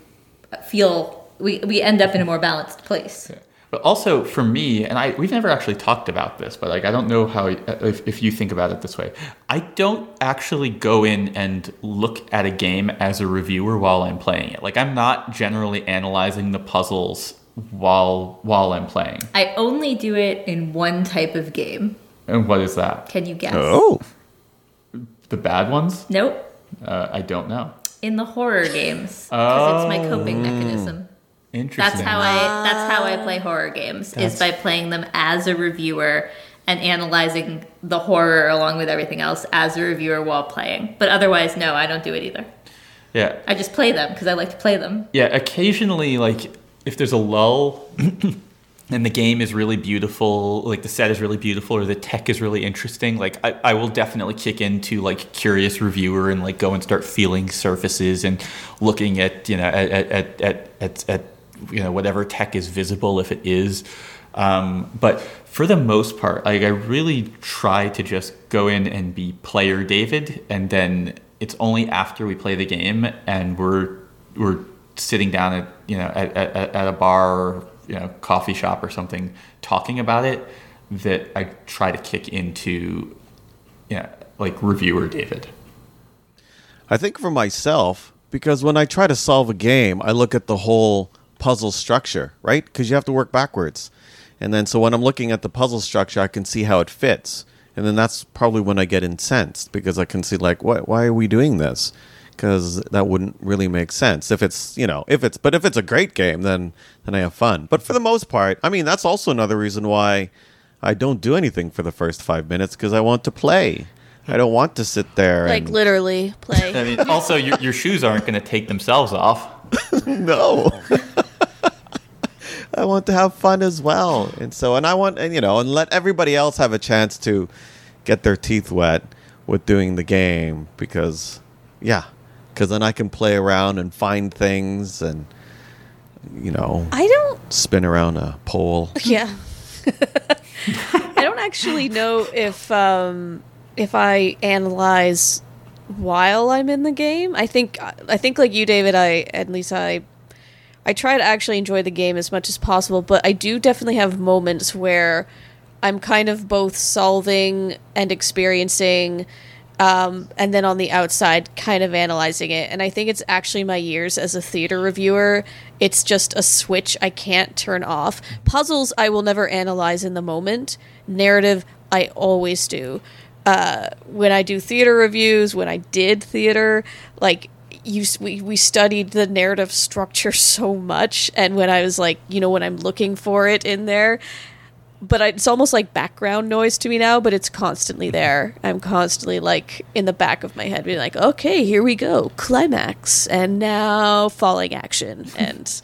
feel we we end up in a more balanced place. But also for me, and I we've never actually talked about this, but like I don't know how if, if you think about it this way. I don't actually go in and look at a game as a reviewer while I'm playing it. Like I'm not generally analyzing the puzzles while while I'm playing. I only do it in one type of game. And what is that? Can you guess? oh, The bad ones? Nope. Uh, I don't know. In the horror games, because it's my coping mechanism. Interesting. That's how I that's how I play ah. horror games That's- is by playing them as a reviewer and analyzing the horror along with everything else as a reviewer while playing. But otherwise, no, I don't do it either. Yeah. I just play them because I like to play them. Yeah, occasionally, like if there's a lull and the game is really beautiful, like the set is really beautiful or the tech is really interesting, like I, I will definitely kick into like curious reviewer and like go and start feeling surfaces and looking at you know at at at at, at, at you know whatever tech is visible if it is. Um, but for the most part, like I really try to just go in and be player David, and then it's only after we play the game and we're we're sitting down at you know at, at, at a bar or you know coffee shop or something talking about it that I try to kick into you know like reviewer David. I think for myself, because when I try to solve a game, I look at the whole puzzle structure, right? Because you have to work backwards. And then so when I'm looking at the puzzle structure, I can see how it fits. And then that's probably when I get incensed because I can see like, why, why are we doing this? Because that wouldn't really make sense if it's you know if it's but if it's a great game then then I have fun. But for the most part, I mean that's also another reason why I don't do anything for the first five minutes because I want to play. I don't want to sit there Like and literally play. I mean, also your your shoes aren't going to take themselves off. no. I want to have fun as well. And so and I want and you know, and let everybody else have a chance to get their teeth wet with doing the game because yeah, cuz then I can play around and find things and you know, I don't spin around a pole. Yeah. I don't actually know if um, if I analyze while I'm in the game. I think I think like you, David. I at least I I try to actually enjoy the game as much as possible, but I do definitely have moments where I'm kind of both solving and experiencing. Um, and then on the outside, kind of analyzing it. And I think it's actually my years as a theater reviewer. It's just a switch I can't turn off. Puzzles, I will never analyze in the moment. Narrative, I always do. Uh, when I do theater reviews, when I did theater, like you we, we studied the narrative structure so much and when i was like you know when i'm looking for it in there but I, it's almost like background noise to me now but it's constantly mm-hmm. there. I'm constantly like in the back of my head being like okay here we go climax and now falling action. And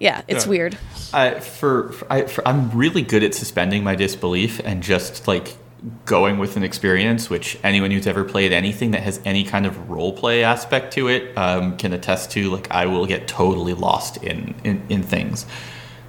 yeah it's Yeah. weird. I, for, for, I, for I'm really good at suspending my disbelief and just like going with an experience. Which anyone who's ever played anything that has any kind of role play aspect to it um, can attest to. Like I will get totally lost in in, in things.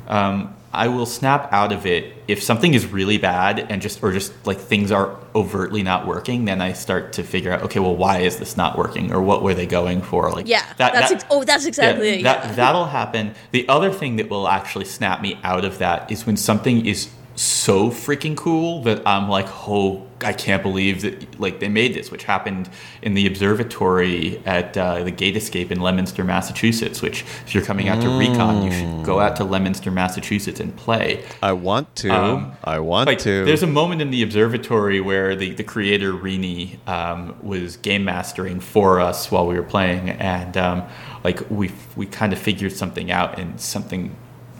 Um, I will snap out of it if something is really bad and just or just like things are overtly not working. Then I start to figure out, okay, well, why is this not working, or what were they going for? Like, yeah that's ex- oh that's exactly it that that'll happen. The other thing that will actually snap me out of that is when something is so freaking cool that I'm like, oh, I can't believe that like they made this, which happened in the observatory at uh, the Gate Escape in Leominster, Massachusetts. Which, if you're coming out to Recon, you should go out to Leominster, Massachusetts, and play. I want to. Um, I want like, to. There's a moment in the observatory where the, the creator Rini um, was game mastering for us while we were playing, and um, like we we kind of figured something out, and something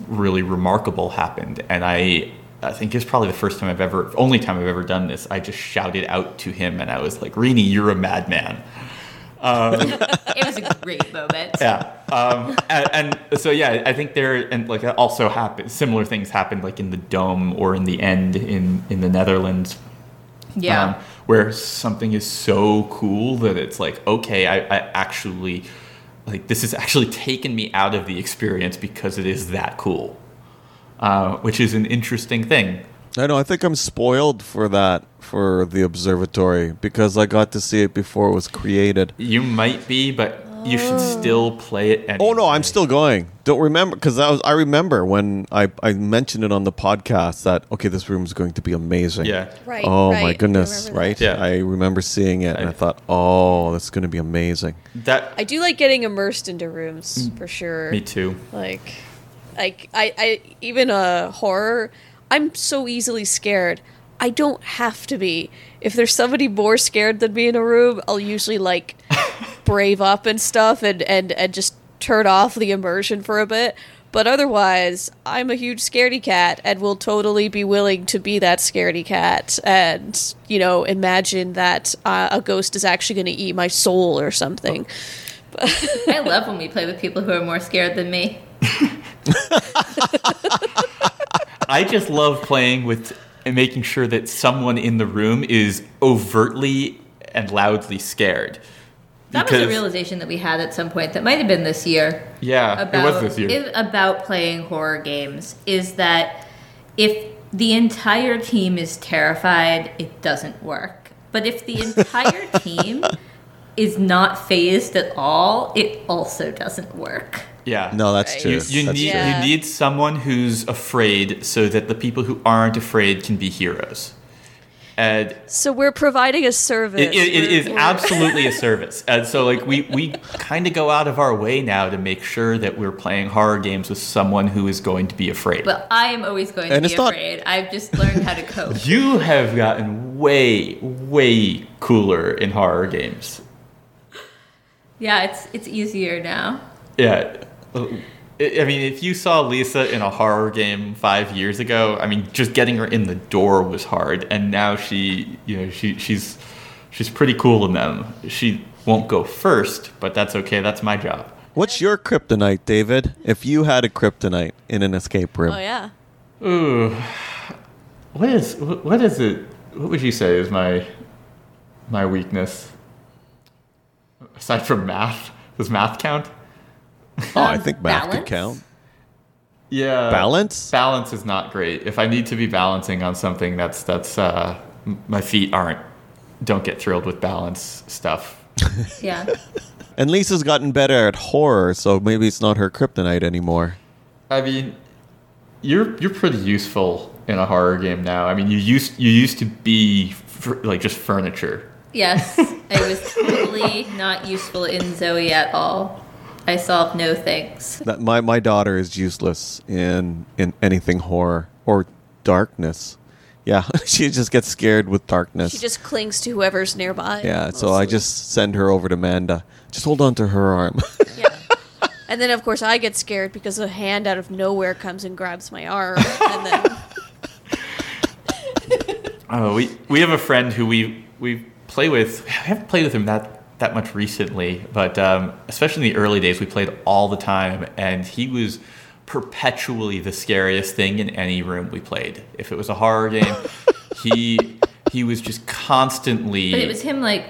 really remarkable happened, and I. I think it's probably the first time I've ever, only time I've ever done this. I just shouted out to him, and I was like, "Rini, you're a madman." It was a great moment. yeah um, and, and so yeah i think there and like also happened similar things happened like in the dome or in the end in in the netherlands Yeah. um, where something is so cool that it's like okay I, I actually like this has actually taken me out of the experience because it is that cool uh, which is an interesting thing I know. I think I'm spoiled for that for the observatory because I got to see it before it was created. you might be but you should still play it anyway. Oh no, I'm still going. Don't remember because I was. I remember when I I mentioned it on the podcast that okay, this room is going to be amazing. yeah right Oh right. my goodness! Right? Yeah. I remember seeing it and I I- thought, oh, that's going to be amazing. that I do like getting immersed into rooms for sure. me too Like, like I, I even a horror. I'm so easily scared. I don't have to be. If there's somebody more scared than me in a room, I'll usually like brave up and stuff, and and and just turn off the immersion for a bit. But otherwise, I'm a huge scaredy cat and will totally be willing to be that scaredy cat and, you know, imagine that uh, a ghost is actually going to eat my soul or something. I love when we play with people who are more scared than me. I just love playing with and making sure that someone in the room is overtly and loudly scared. That was a realization that we had at some point that might have been this year. yeah, about it was this year. is- about playing horror games is that if the entire team is terrified, it doesn't work. But if the entire team is not phased at all, it also doesn't work. Yeah. No, that's Right. true. You, you That's need true. You need someone who's afraid so that the people who aren't afraid can be heroes. And So we're providing a service. it, it, it We're- is we're- absolutely a service. And so like we, we kind of go out of our way now to make sure that we're playing horror games with someone who is going to be afraid. But I am always going And to be not- afraid. I've just learned how to cope. you have gotten way, way cooler in horror games. Yeah, it's it's easier now. Yeah. I I mean, if you saw Lisa in a horror game five years ago, I mean, just getting her in the door was hard, and now she, you know, she she's she's pretty cool in them. She won't go first, but that's okay. That's my job. What's your kryptonite, David? If you had a kryptonite in an escape room, Oh yeah. Ooh, what is what is it? What would you say is my my weakness? Aside from math, does math count? Oh, I think math could count. Yeah, Balance? balance is not great. If I need to be balancing on something, that's that's uh, my feet aren't don't get thrilled with balance stuff. Yeah. And Lisa's gotten better at horror, so maybe it's not her kryptonite anymore. I mean, you're you're pretty useful in a horror game now. I mean, you used you used to be f- like just furniture. Yes, I was totally not useful in Zoe at all. I solved no things. That my, my daughter is useless in in anything horror or darkness. Yeah, she just gets scared with darkness. She just clings to whoever's nearby. yeah, so I mostly. just send her over to Amanda. Just hold on to her arm. Yeah. And then, of course, I get scared because a hand out of nowhere comes and grabs my arm. And then, Oh, we we have a friend who we we play with. I haven't played with him that that much recently, but um, especially in the early days, we played all the time, and he was perpetually the scariest thing in any room we played. If it was a horror game, he he was just constantly. But it was him like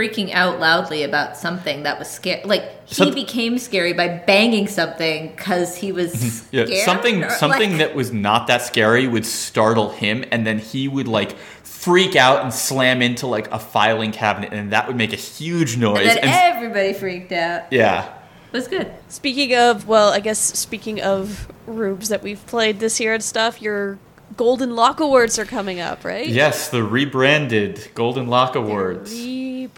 freaking out loudly about something that was scary. Like he Some- became scary by banging something because he was mm-hmm. Yeah, scared. something or, something like- that was not that scary would startle him, and then he would like freak out and slam into like a filing cabinet, and that would make a huge noise. And then and- everybody freaked out. yeah, It was good. speaking of, well, I guess speaking of rooms that we've played this year and stuff, your Golden Lock Awards are coming up, right? yes, the rebranded Golden Lock Awards.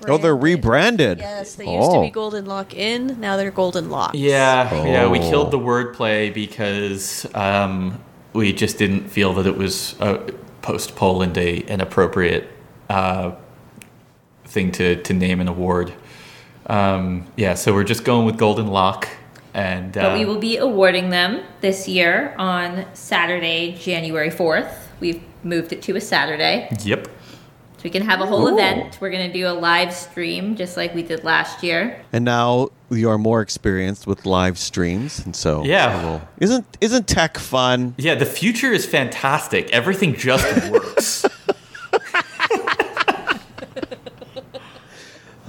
Oh, they're rebranded. Yes, they used to Oh. be Golden Lock-In. Now they're Golden Lock. Yeah, yeah, we Oh. killed the wordplay because um, we just didn't feel that it was uh, post Poland a an appropriate uh, thing to to name an award. Um, yeah, so we're just going with Golden Lock, and uh, But we will be awarding them this year on Saturday, January 4th. We've moved it to a Saturday. Yep. So we can have a whole Ooh. event. We're going to do a live stream just like we did last year. And now you are more experienced with live streams, and so Yeah. Will- isn't isn't tech fun? Yeah, the future is fantastic. Everything just works.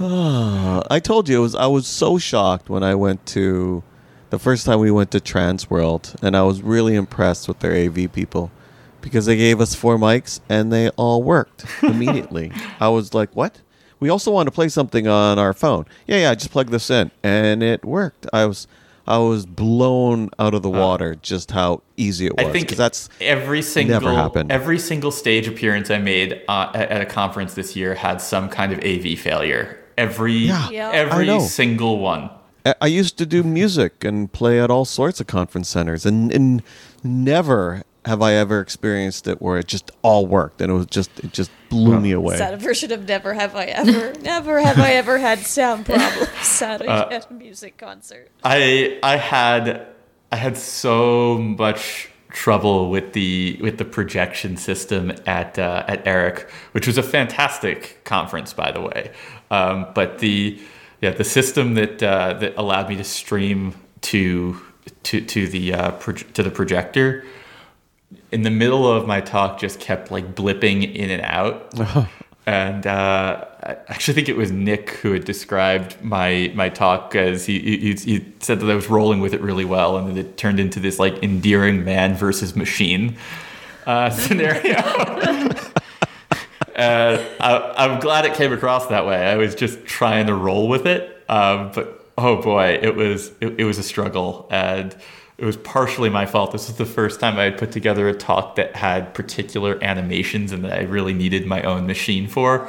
I told you it was. I was so shocked when I went to the first time we went to Transworld, and I was really impressed with their AV people because they gave us four mics and they all worked immediately. I was like, "What?" We also want to play something on our phone. Yeah, yeah, just plug this in, and it worked. I was. I was blown out of the water just how easy it was. I think that's every single never happened. every single stage appearance I made uh, at at a conference this year had some kind of AV failure. Every Yeah, Yeah. every single one. I- I used to do music and play at all sorts of conference centers, and, and never have I ever experienced it where it just all worked, and it was just it just blew me away. Sad version of never have I ever, never have I ever had sound problems at a, Uh, at a music concert. I I had I had so much trouble with the with the projection system at uh, at Eric, which was a fantastic conference, by the way. Um, but the yeah the system that uh, that allowed me to stream to to to the uh, proj- to the projector in the middle of my talk just kept like blipping in and out. And uh, I actually think it was Nick who had described my my talk as he, he he said that I was rolling with it really well, and that it turned into this like endearing man versus machine uh, scenario. uh, I, I'm glad it came across that way. I was just trying to roll with it, um, but oh boy, it was it, it was a struggle, and it was partially my fault. This was the first time I had put together a talk that had particular animations and that I really needed my own machine for.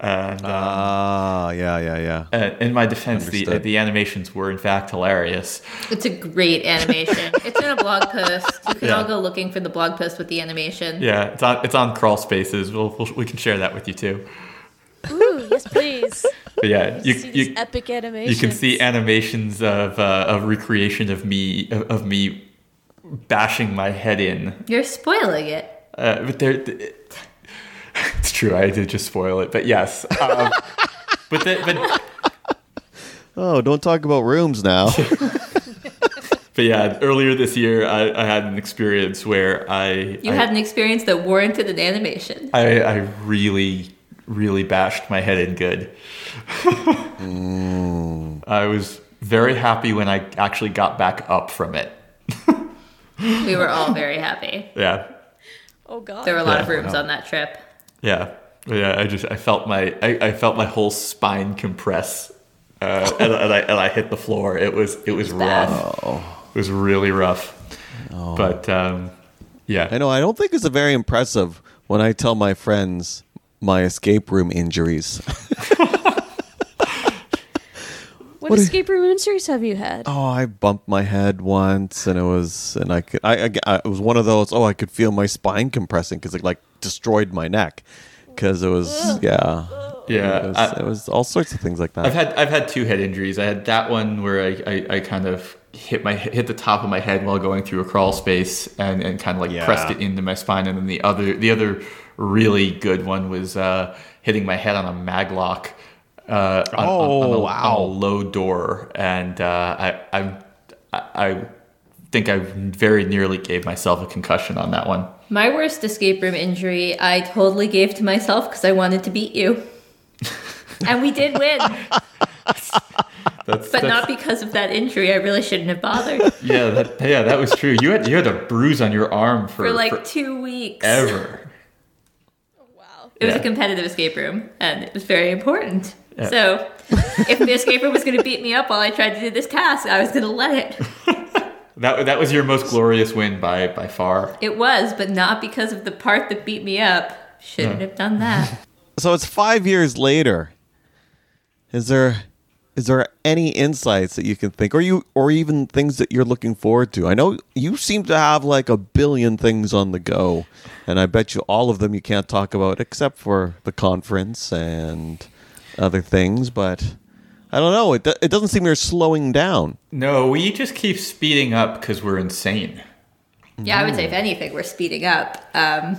And um, Ah, yeah, yeah, yeah. uh, in my defense, the, the animations were in fact hilarious. It's a great animation. it's in a blog post. You can Yeah. all go looking for the blog post with the animation. Yeah, it's on it's on Crawl Spaces. We'll, we'll, we can share that with you too. Ooh, yes, please. But yeah, you see you, these epic you can see animations of uh, of recreation of me of, of me bashing my head in. You're spoiling it. Uh, but there, it's true. I did just spoil it, but yes. Um, but the, but Oh, don't talk about rooms now. but yeah, earlier this year, I, I had an experience where I You I, had an experience that warranted an animation. I, I really really bashed my head in good. I was very happy when I actually got back up from it. We were all very happy. Yeah, Oh god. There were a lot of rooms on that trip. yeah, yeah. I just I felt my I, I felt my whole spine compress, uh, and, and I and I hit the floor. It was it was bad. rough. It was really rough. Oh. But um, yeah, I know. I don't think it's a very impressive when I tell my friends my escape room injuries. What, What escape room injuries have you had? Oh, I bumped my head once, and it was, and I could, I, I, I it was one of those. Oh, I could feel my spine compressing because it like destroyed my neck. Because it was, yeah, Yeah, it was, I- it was all sorts of things like that. I've had I've had two head injuries. I had that one where I, I, I kind of hit my hit the top of my head while going through a crawl space and, and kind of like Yeah. pressed it into my spine. And then the other the other really good one was uh, hitting my head on a maglock. Uh, on, on- Oh, on a, wow. on a low door, and uh, I, I I think I very nearly gave myself a concussion on that one. My worst escape room injury, I totally gave to myself because I wanted to beat you. and we did win, That's, but that's- not because of that injury. I really shouldn't have bothered. yeah, that, yeah, that was true. You had you had a bruise on your arm for, For like two weeks. forever. Wow. It was a competitive escape room, and it was very important. So, if the escape room was going to beat me up while I tried to do this task, I was going to let it. That that was your most glorious win by by far. It was, but not because of the part that beat me up. Shouldn't have done that. so it's five years later. Is there, is there any insights that you can think, or you, or even things that you're looking forward to? I know you seem to have like a billion things on the go, and I bet you all of them you can't talk about except for the conference and other things. But I don't know. It it doesn't seem you're slowing down. No, we just keep speeding up because we're insane. Yeah, I would say if anything, we're speeding up. Um,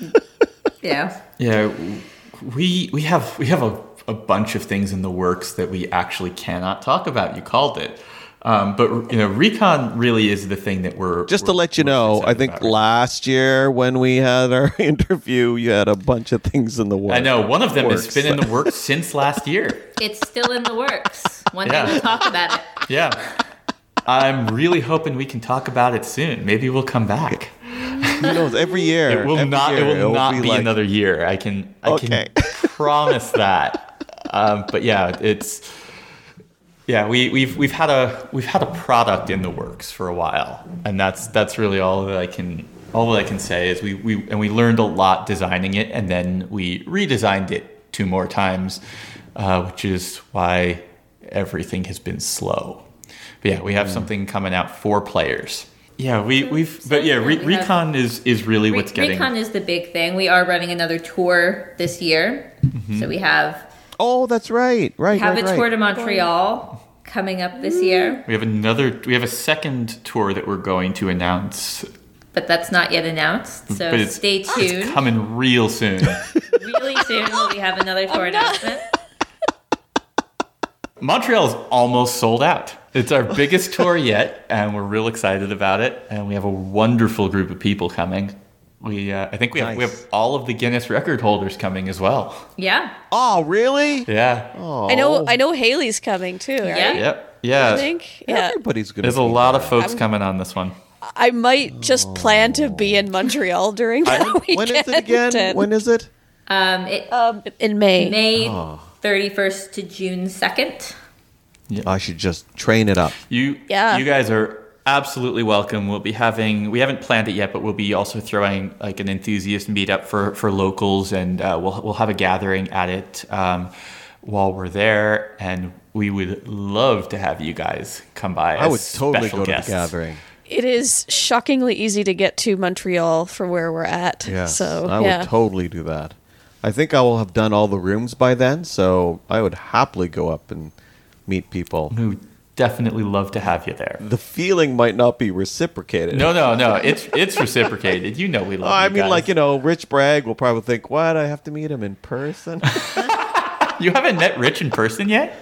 yeah. Yeah, we we have we have a, a bunch of things in the works that we actually cannot talk about. You called it, um, but you know, recon really is the thing that we're Just to we're let you know, I think about last year when we had our interview, you had a bunch of things in the works. I know one of them has been in the works since last year. It's still in the works. One Yeah. day we'll talk about it. Yeah. I'm really hoping we can talk about it soon. Maybe we'll come back. Who knows? Every year, It will not. year, it will it'll not be, like- another year. I can. I Okay. can promise that. Um, but yeah, it's. Yeah, we, we've we've had a we've had a product in the works for a while, and that's that's really all that I can all that I can say is we, we and we learned a lot designing it, and then we redesigned it two more times, uh, which is why everything has been slow. But yeah, we have something coming out for players. Yeah, we we've but yeah, Re- We have- Recon is is really Re- what's getting. Recon is the big thing. We are running another tour this year. So we have Oh, that's right. Right. We have right, a right. tour to Montreal coming up this year, We have another. We have a second tour that we're going to announce, but that's not yet announced. So but it's stay It's tuned. coming real soon. really soon we have another tour oh, announcement. Montreal is almost sold out. It's our biggest tour yet, and we're real excited about it. And we have a wonderful group of people coming. We, uh, I think we have we have all of the Guinness record holders coming as well. Yeah. Oh, really? Yeah. Oh, I know. I know Haley's coming too. Right? Yeah. Yep. I Yeah. think. Yeah. Everybody's gonna. There's a lot there. of folks coming on this one. I might just plan to be in Montreal during that weekend. When is it again? and- When is it? Um, it, um, in May. May 31st to June 2nd. Yeah. I should just train it up. You, Yeah. you guys are absolutely welcome. We'll be having, we haven't planned it yet, but we'll be also throwing like an enthusiast meetup for for locals, and uh, we'll we'll have a gathering at it um, while we're there, and we would love to have you guys come by. I as would totally go guests. to the gathering. It is shockingly easy to get to Montreal from where we're at. Yes, So I yeah. would totally do that. I think I will have done all the rooms by then, so I would happily go up and meet people. We would definitely love to have you there. The feeling might not be reciprocated. No, no, no. It's it's reciprocated. You know we love. Oh, I you mean, guys. like you know, Rich Bragg will probably think, "What? I have to meet him in person." you haven't met Rich in person yet.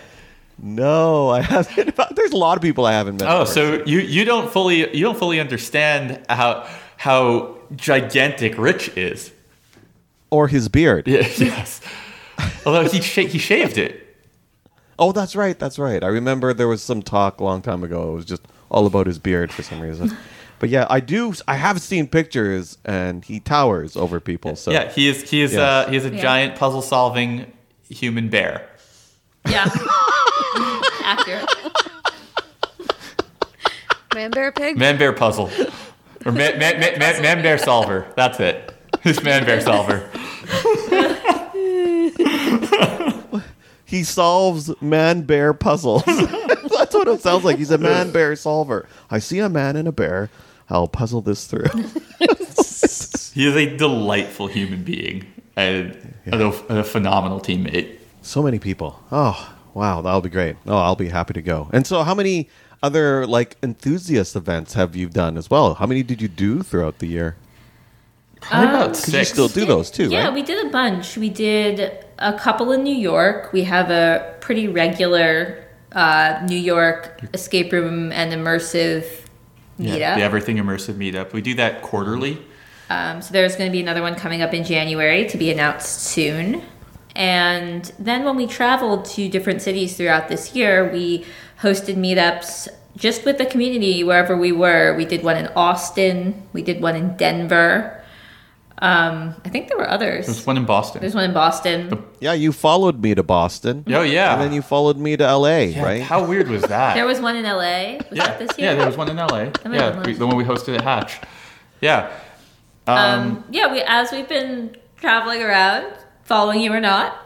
no, I haven't. There's a lot of people I haven't met. Oh, so you you don't fully you don't fully understand how how gigantic Rich is. or his beard. Yeah, yes. Although he sh- he shaved it. Oh, that's right. That's right. I remember there was some talk a long time ago. It was just all about his beard for some reason. But yeah, I do. I have seen pictures, and he towers over people. So Yeah, he is he is Yes. uh he is a Yeah. giant puzzle solving human bear. Yeah. Accurate. Man, bear, pig. Man bear puzzle. Or man, man, man, man, man bear solver. That's it. It's man bear solver. He solves man bear puzzles. That's what it sounds like. He's a man bear solver. I see a man and a bear. I'll puzzle this through. He is a delightful human being and a, a phenomenal teammate. so many people. Oh, wow, that'll be great. Oh, I'll be happy to go. And so, how many other like enthusiast events have you done as well? How many did you do throughout the year? Probably about um, Because you still do those too, yeah, right? we did a bunch. We did a couple in New York. We have a pretty regular uh, New York escape room and immersive meetup. yeah, the Everything Immersive meetup. We do that quarterly. Um, so there's going to be another one coming up in January to be announced soon. And then when we traveled to different cities throughout this year, we hosted meetups just with the community wherever we were. We did one in Austin, we did one in Denver. Um, I think there were others. There's one in Boston. There's one in Boston. Yeah, you followed me to Boston. Oh, yeah. And then you followed me to LA, Yeah, right? How weird was that? There was one in LA. Was yeah. that this year? yeah, there was one in LA. Yeah, we, the one we hosted at Hatch. Yeah. Um, Um, yeah, we as we've been traveling around, following you or not,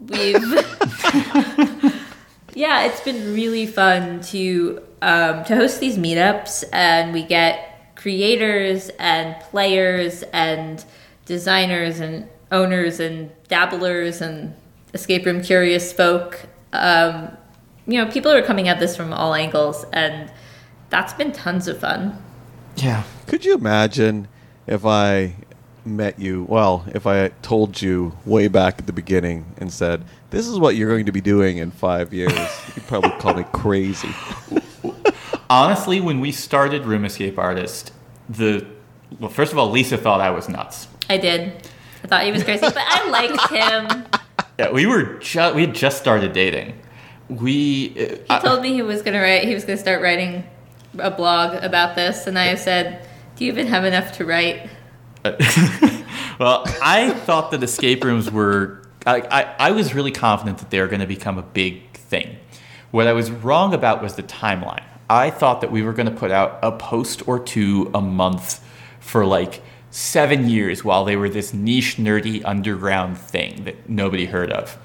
we've yeah, it's been really fun to um, to host these meetups, and we get creators and players and designers and owners and dabblers and escape room curious folk. Um, you know, people are coming at this from all angles, and that's been tons of fun. yeah. Could you imagine if I met you? Well, if I told you way back at the beginning and said, "This is what you're going to be doing in five years," you'd probably call me crazy. Honestly, when we started Room Escape Artist, the well, first of all, Lisa thought I was nuts. I did. I thought he was crazy, but I liked him. Yeah, we were just we had just started dating. We uh, He told me he was gonna write. He was gonna start writing a blog about this, and I said, "Do you even have enough to write?" well, I thought that escape rooms were. I, I, I was really confident that they were going to become a big thing. What I was wrong about was the timeline. I thought that we were going to put out a post or two a month for like seven years while they were this niche, nerdy, underground thing that nobody heard of.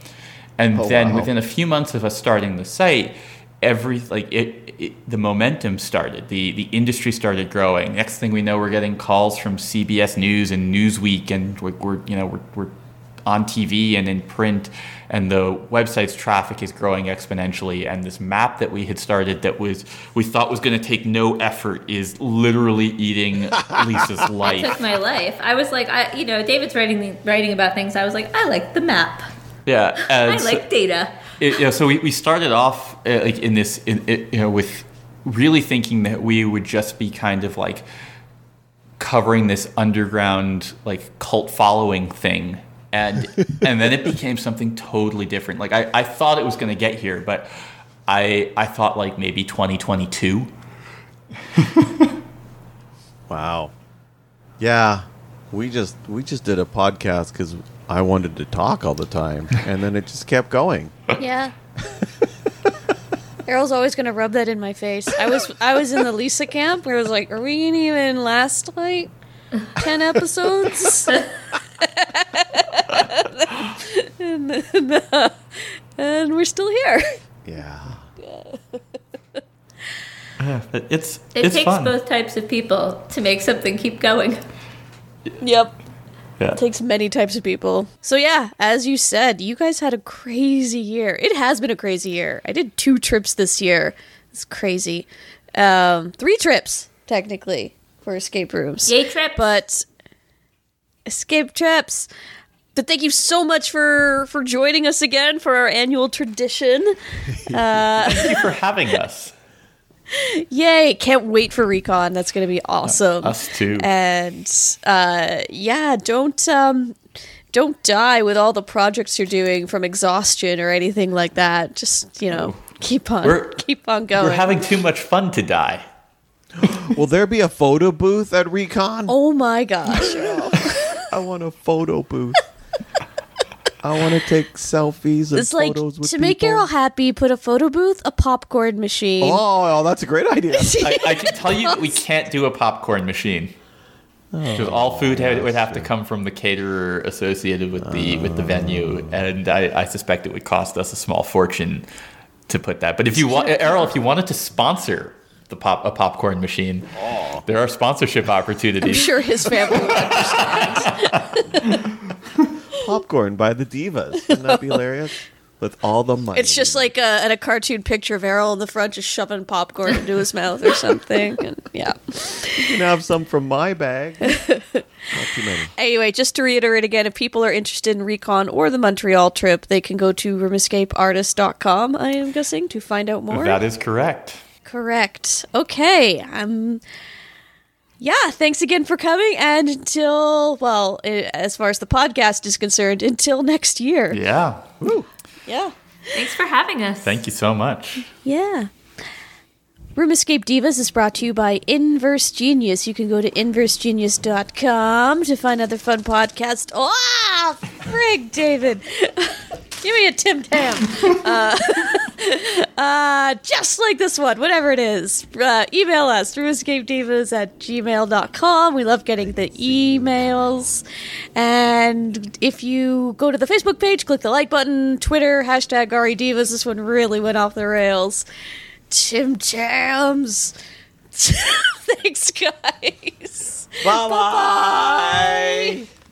And Oh, then wow. within a few months of us starting the site, every like it, it the momentum started the the industry started growing next thing we know we're getting calls from cbs news and newsweek and we're, we're you know we're, we're on tv and in print and the website's traffic is growing exponentially and this map that we had started that was we thought was going to take no effort is literally eating lisa's life Took my life. I was like, I, you know, David's writing writing about things. I was like, I like the map. yeah and I like data. it, you know, so we, we started off uh, like in this, in, it, you know, with really thinking that we would just be kind of like covering this underground like cult following thing, and and then it became something totally different. Like I, I thought it was going to get here, but I I thought like maybe 2022. Wow. Yeah, we just we just did a podcast because I wanted to talk all the time, and then it just kept going. Yeah. Errol's always gonna rub that in my face. I was I was in the Lisa camp where it was like, are we gonna even last like ten episodes? and, then, uh, and we're still here. Yeah. But it's It it's takes fun. both types of people to make something keep going. Yep. yeah. It takes many types of people. So yeah, as you said, you guys had a crazy year. It has been a crazy year. I did two trips this year. It's crazy. Um, three trips technically for escape rooms. Yay trips. but escape trips. But thank you so much for for joining us again for our annual tradition. Uh, Thank you for having us. Yay! Can't wait for recon. That's going to be awesome. Us too. And uh, yeah, don't um, don't die with all the projects you're doing from exhaustion or anything like that. Just you know, keep on We're- keep on going. We're having too much fun to die. Will there be a photo booth at Recon? oh my gosh! I want a photo booth. I want to take selfies and it's like photos with to make people. Errol happy. Put a photo booth, a popcorn machine. Oh, oh, that's a great idea. I, I can tell you we can't do a popcorn machine. Oh. Because all food had, would have to come from the caterer associated with the with the venue, and I, I suspect it would cost us a small fortune to put that. But if you want, Errol, if you wanted to sponsor the pop a popcorn machine, there are sponsorship I'm opportunities. sure his family would understand. Popcorn by the divas. Wouldn't that be hilarious? With all the money. It's just like a, a cartoon picture of Errol in the front just shoving popcorn into his mouth or something. And yeah. you can have some from my bag. Not too many. Anyway, just to reiterate again, if people are interested in Recon or the Montreal trip, they can go to roomescapeartist.com, I am guessing, to find out more. That is correct. Correct. Okay. Um yeah, thanks again for coming and until well, as far as the podcast is concerned, until next year. Yeah. Yeah. Thanks for having us. Thank you so much. Yeah. Room Escape Divas is brought to you by Inverse Genius. You can go to inversegenius.com to find other fun podcasts. Oh, frig, David. Give me a Tim Tam. Uh, uh, just like this one, whatever it is. Uh, email us, roomescapedivas at gmail.com. We love getting the emails. And if you go to the Facebook page, click the like button, Twitter, hashtag REDivas. This one really went off the rails. Tim Tams. Thanks, guys. Bye bye.